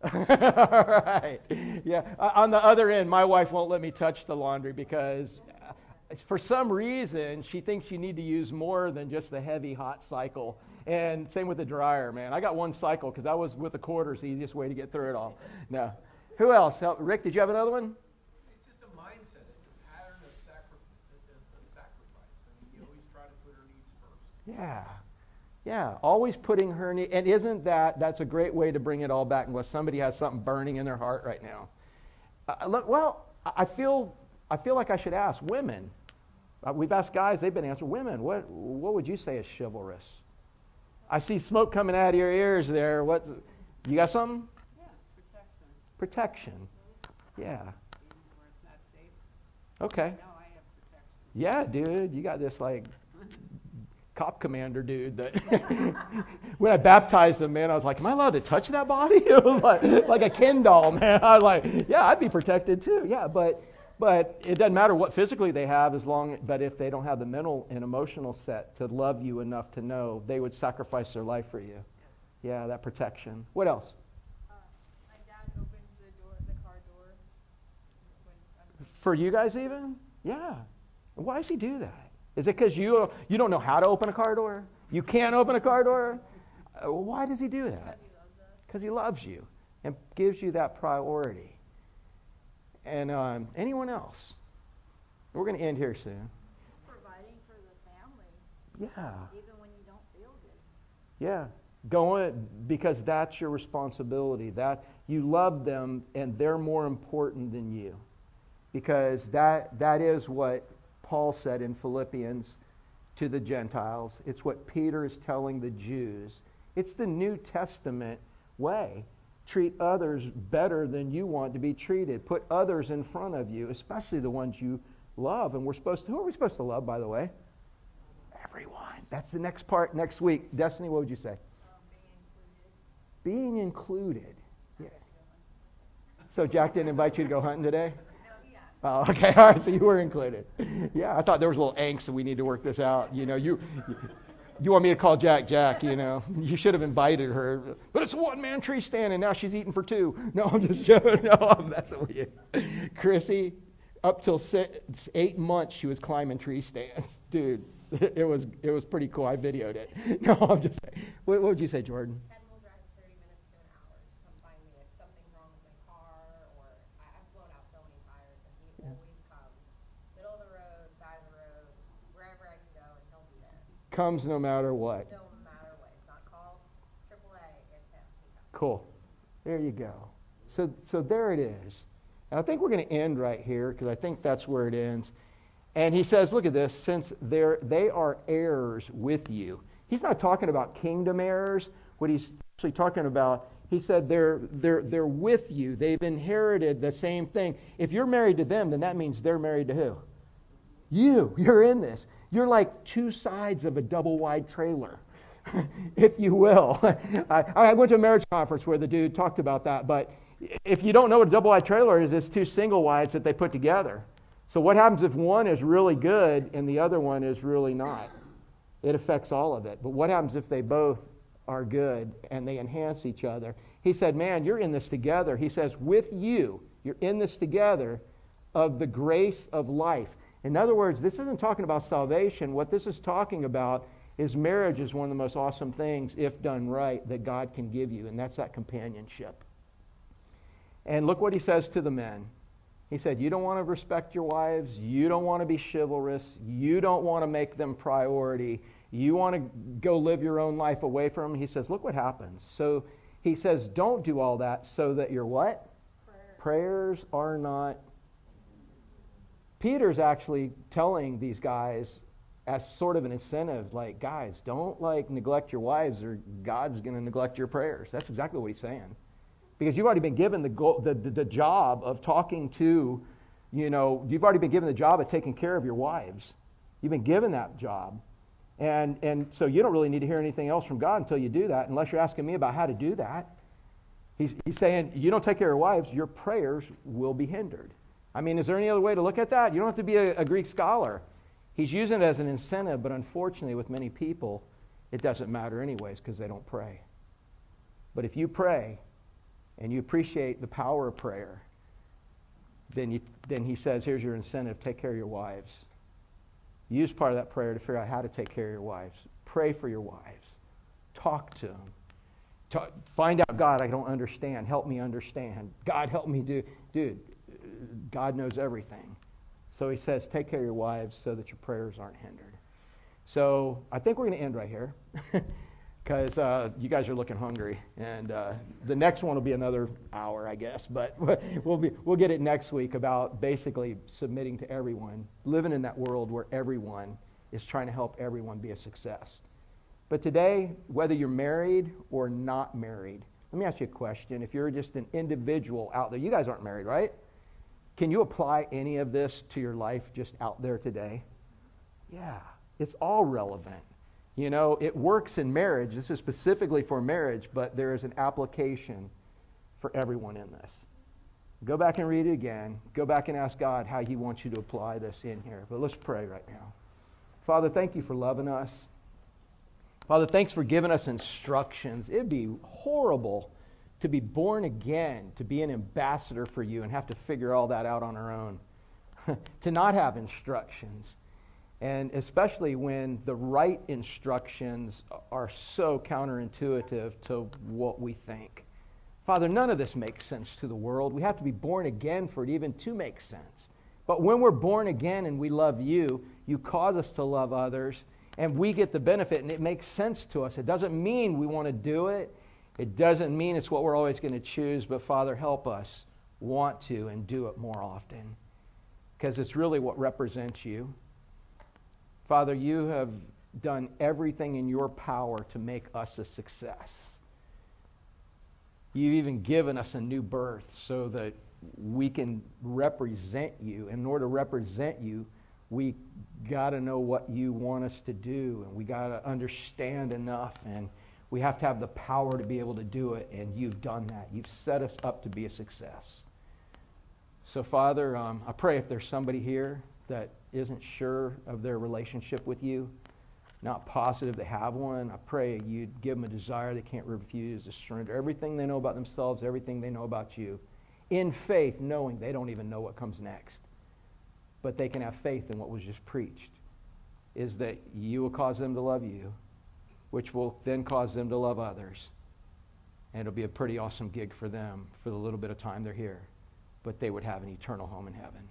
All right. Yeah. On the other end, my wife won't let me touch the laundry because for some reason she thinks you need to use more than just the heavy hot cycle. And same with the dryer, man. I got one cycle because I was with the quarters, the easiest way to get through it all. No. Who else? Help- Rick, did you have another one? It's just a mindset. It's a pattern of, sacri- of, of sacrifice. I mean, you always try to put her needs first. Yeah. Yeah, always putting her need. And isn't that, that's a great way to bring it all back unless somebody has something burning in their heart right now. Uh, look, well, I feel, I feel like I should ask women. Uh, we've asked guys, they've been answering. Women, what, what would you say is chivalrous? I see smoke coming out of your ears there. What, you got something? Yeah, protection, Protection. Yeah. even where it's not safe. Okay. No, I have protection. Yeah, dude, you got this like cop commander dude that when I baptized him, man, I was like, Am I allowed to touch that body? It was like like a Ken doll, man. I was like, Yeah, I'd be protected too. Yeah, but but it doesn't matter what physically they have as long but if they don't have the mental and emotional set to love you enough to know they would sacrifice their life for you. Yeah, that protection. What else? Uh, my dad opens the door, the car door, when I'm For you guys even? Yeah. Why does he do that? Is it because you, you don't know how to open a car door? You can't open a car door? Uh, Why does he do that? he. Because he loves you and gives you that priority. And um, anyone else? We're going to end here soon. Just providing for the family, Yeah. even when you don't feel good. Yeah. Going because that's your responsibility. That you love them and they're more important than you. Because that that is what Paul said in Philippians to the Gentiles. It's what Peter is telling the Jews. It's the New Testament way. Treat others better than you want to be treated. Put others in front of you, especially the ones you love. And we're supposed to, who are we supposed to love, by the way? Everyone. That's the next part next week. Destiny, what would you say? Um, being included. Being included. Yeah. So Jack didn't invite you to go hunting today? No, he asked. Oh, okay. All right. So you were included. Yeah, I thought there was a little angst and we need to work this out. You know, you you want me to call Jack Jack, you know. You should have invited her. But it's a one man tree stand and now she's eating for two. No, I'm just joking. No, I'm messing with you. Chrissy, up till six, eight months she was climbing tree stands. Dude, it was it was pretty cool. I videoed it. No, I'm just saying. What, what would you say, Jordan? Ken will drive 30 minutes to an hour to come find me if something's wrong with my car or I, I've blown out so many tires and he always comes. Middle of the road, side of the road, wherever I can go and he'll be there. Comes no matter what. No matter what. It's not called AAA, it's him. Cool. There you go. So, so there it is. And I think we're going to end right here because I think that's where it ends. And he says, look at this, since they're, they are heirs with you. He's not talking about kingdom heirs. What he's actually talking about, he said they're, they're, they're with you. They've inherited the same thing. If you're married to them, then that means they're married to who? You. You're in this. You're like two sides of a double wide trailer, if you will. I, I went to a marriage conference where the dude talked about that, but if you don't know what a double wide trailer is, it's two single wides that they put together. So what happens if one is really good and the other one is really not? It affects all of it. But what happens if they both are good and they enhance each other? He said, Man, you're in this together. He says, With you, you're in this together of the grace of life. In other words, this isn't talking about salvation. What this is talking about is marriage is one of the most awesome things, if done right, that God can give you, and that's that companionship. And look what he says to the men. He said, You don't want to respect your wives. You don't want to be chivalrous. You don't want to make them priority. You want to go live your own life away from them. He says, Look what happens. So he says, Don't do all that so that your what? Prayers are not. Peter's actually telling these guys as sort of an incentive, like, guys, don't like neglect your wives or God's going to neglect your prayers. That's exactly what he's saying because you've already been given the, go- the, the, the job of talking to, you know, you've already been given the job of taking care of your wives. You've been given that job. And, and so you don't really need to hear anything else from God until you do that, unless you're asking me about how to do that. He's, he's saying, you don't take care of your wives, your prayers will be hindered. I mean, is there any other way to look at that? You don't have to be a, a Greek scholar. He's using it as an incentive, but unfortunately, with many people, it doesn't matter anyways because they don't pray. But if you pray, and you appreciate the power of prayer, then, you, then he says, here's your incentive take care of your wives. Use part of that prayer to figure out how to take care of your wives. Pray for your wives. Talk to them. Talk, find out, God, I don't understand. Help me understand. God, help me do. Dude, God knows everything. So he says, take care of your wives so that your prayers aren't hindered. So I think we're going to end right here because uh, you guys are looking hungry. And uh, the next one will be another hour, I guess. But we'll, be, we'll get it next week about basically submitting to everyone, living in that world where everyone is trying to help everyone be a success. But today, whether you're married or not married, let me ask you a question. If you're just an individual out there, you guys aren't married, right? Can you apply any of this to your life just out there today? Yeah, it's all relevant. You know, it works in marriage. This is specifically for marriage, but there is an application for everyone in this. Go back and read it again. Go back and ask God how He wants you to apply this in here. But let's pray right now. Father, thank you for loving us. Father, thanks for giving us instructions. It'd be horrible to be born again, to be an ambassador for you and have to figure all that out on our own, to not have instructions. And especially when the right instructions are so counterintuitive to what we think. Father, none of this makes sense to the world. We have to be born again for it even to make sense. But when we're born again and we love you, you cause us to love others, and we get the benefit, and it makes sense to us. It doesn't mean we want to do it, it doesn't mean it's what we're always going to choose, but Father, help us want to and do it more often because it's really what represents you. Father, you have done everything in your power to make us a success. You've even given us a new birth so that we can represent you. In order to represent you, we got to know what you want us to do, and we got to understand enough and we have to have the power to be able to do it, and you've done that. You've set us up to be a success. So, Father, um, I pray if there's somebody here that isn't sure of their relationship with you, not positive they have one, I pray you'd give them a desire they can't refuse to surrender everything they know about themselves, everything they know about you, in faith, knowing they don't even know what comes next. But they can have faith in what was just preached, is that you will cause them to love you which will then cause them to love others. And it'll be a pretty awesome gig for them for the little bit of time they're here. But they would have an eternal home in heaven.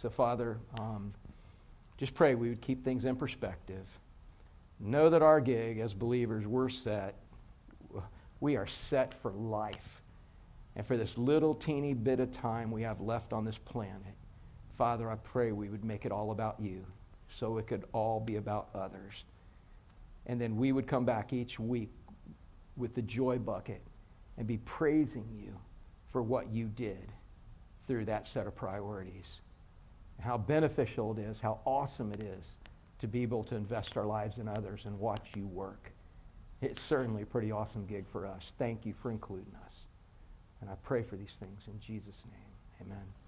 So, Father, um, just pray we would keep things in perspective. Know that our gig as believers, we're set. We are set for life. And for this little teeny bit of time we have left on this planet, Father, I pray we would make it all about you so it could all be about others. And then we would come back each week with the joy bucket and be praising you for what you did through that set of priorities. How beneficial it is, how awesome it is to be able to invest our lives in others and watch you work. It's certainly a pretty awesome gig for us. Thank you for including us. And I pray for these things in Jesus' name. Amen.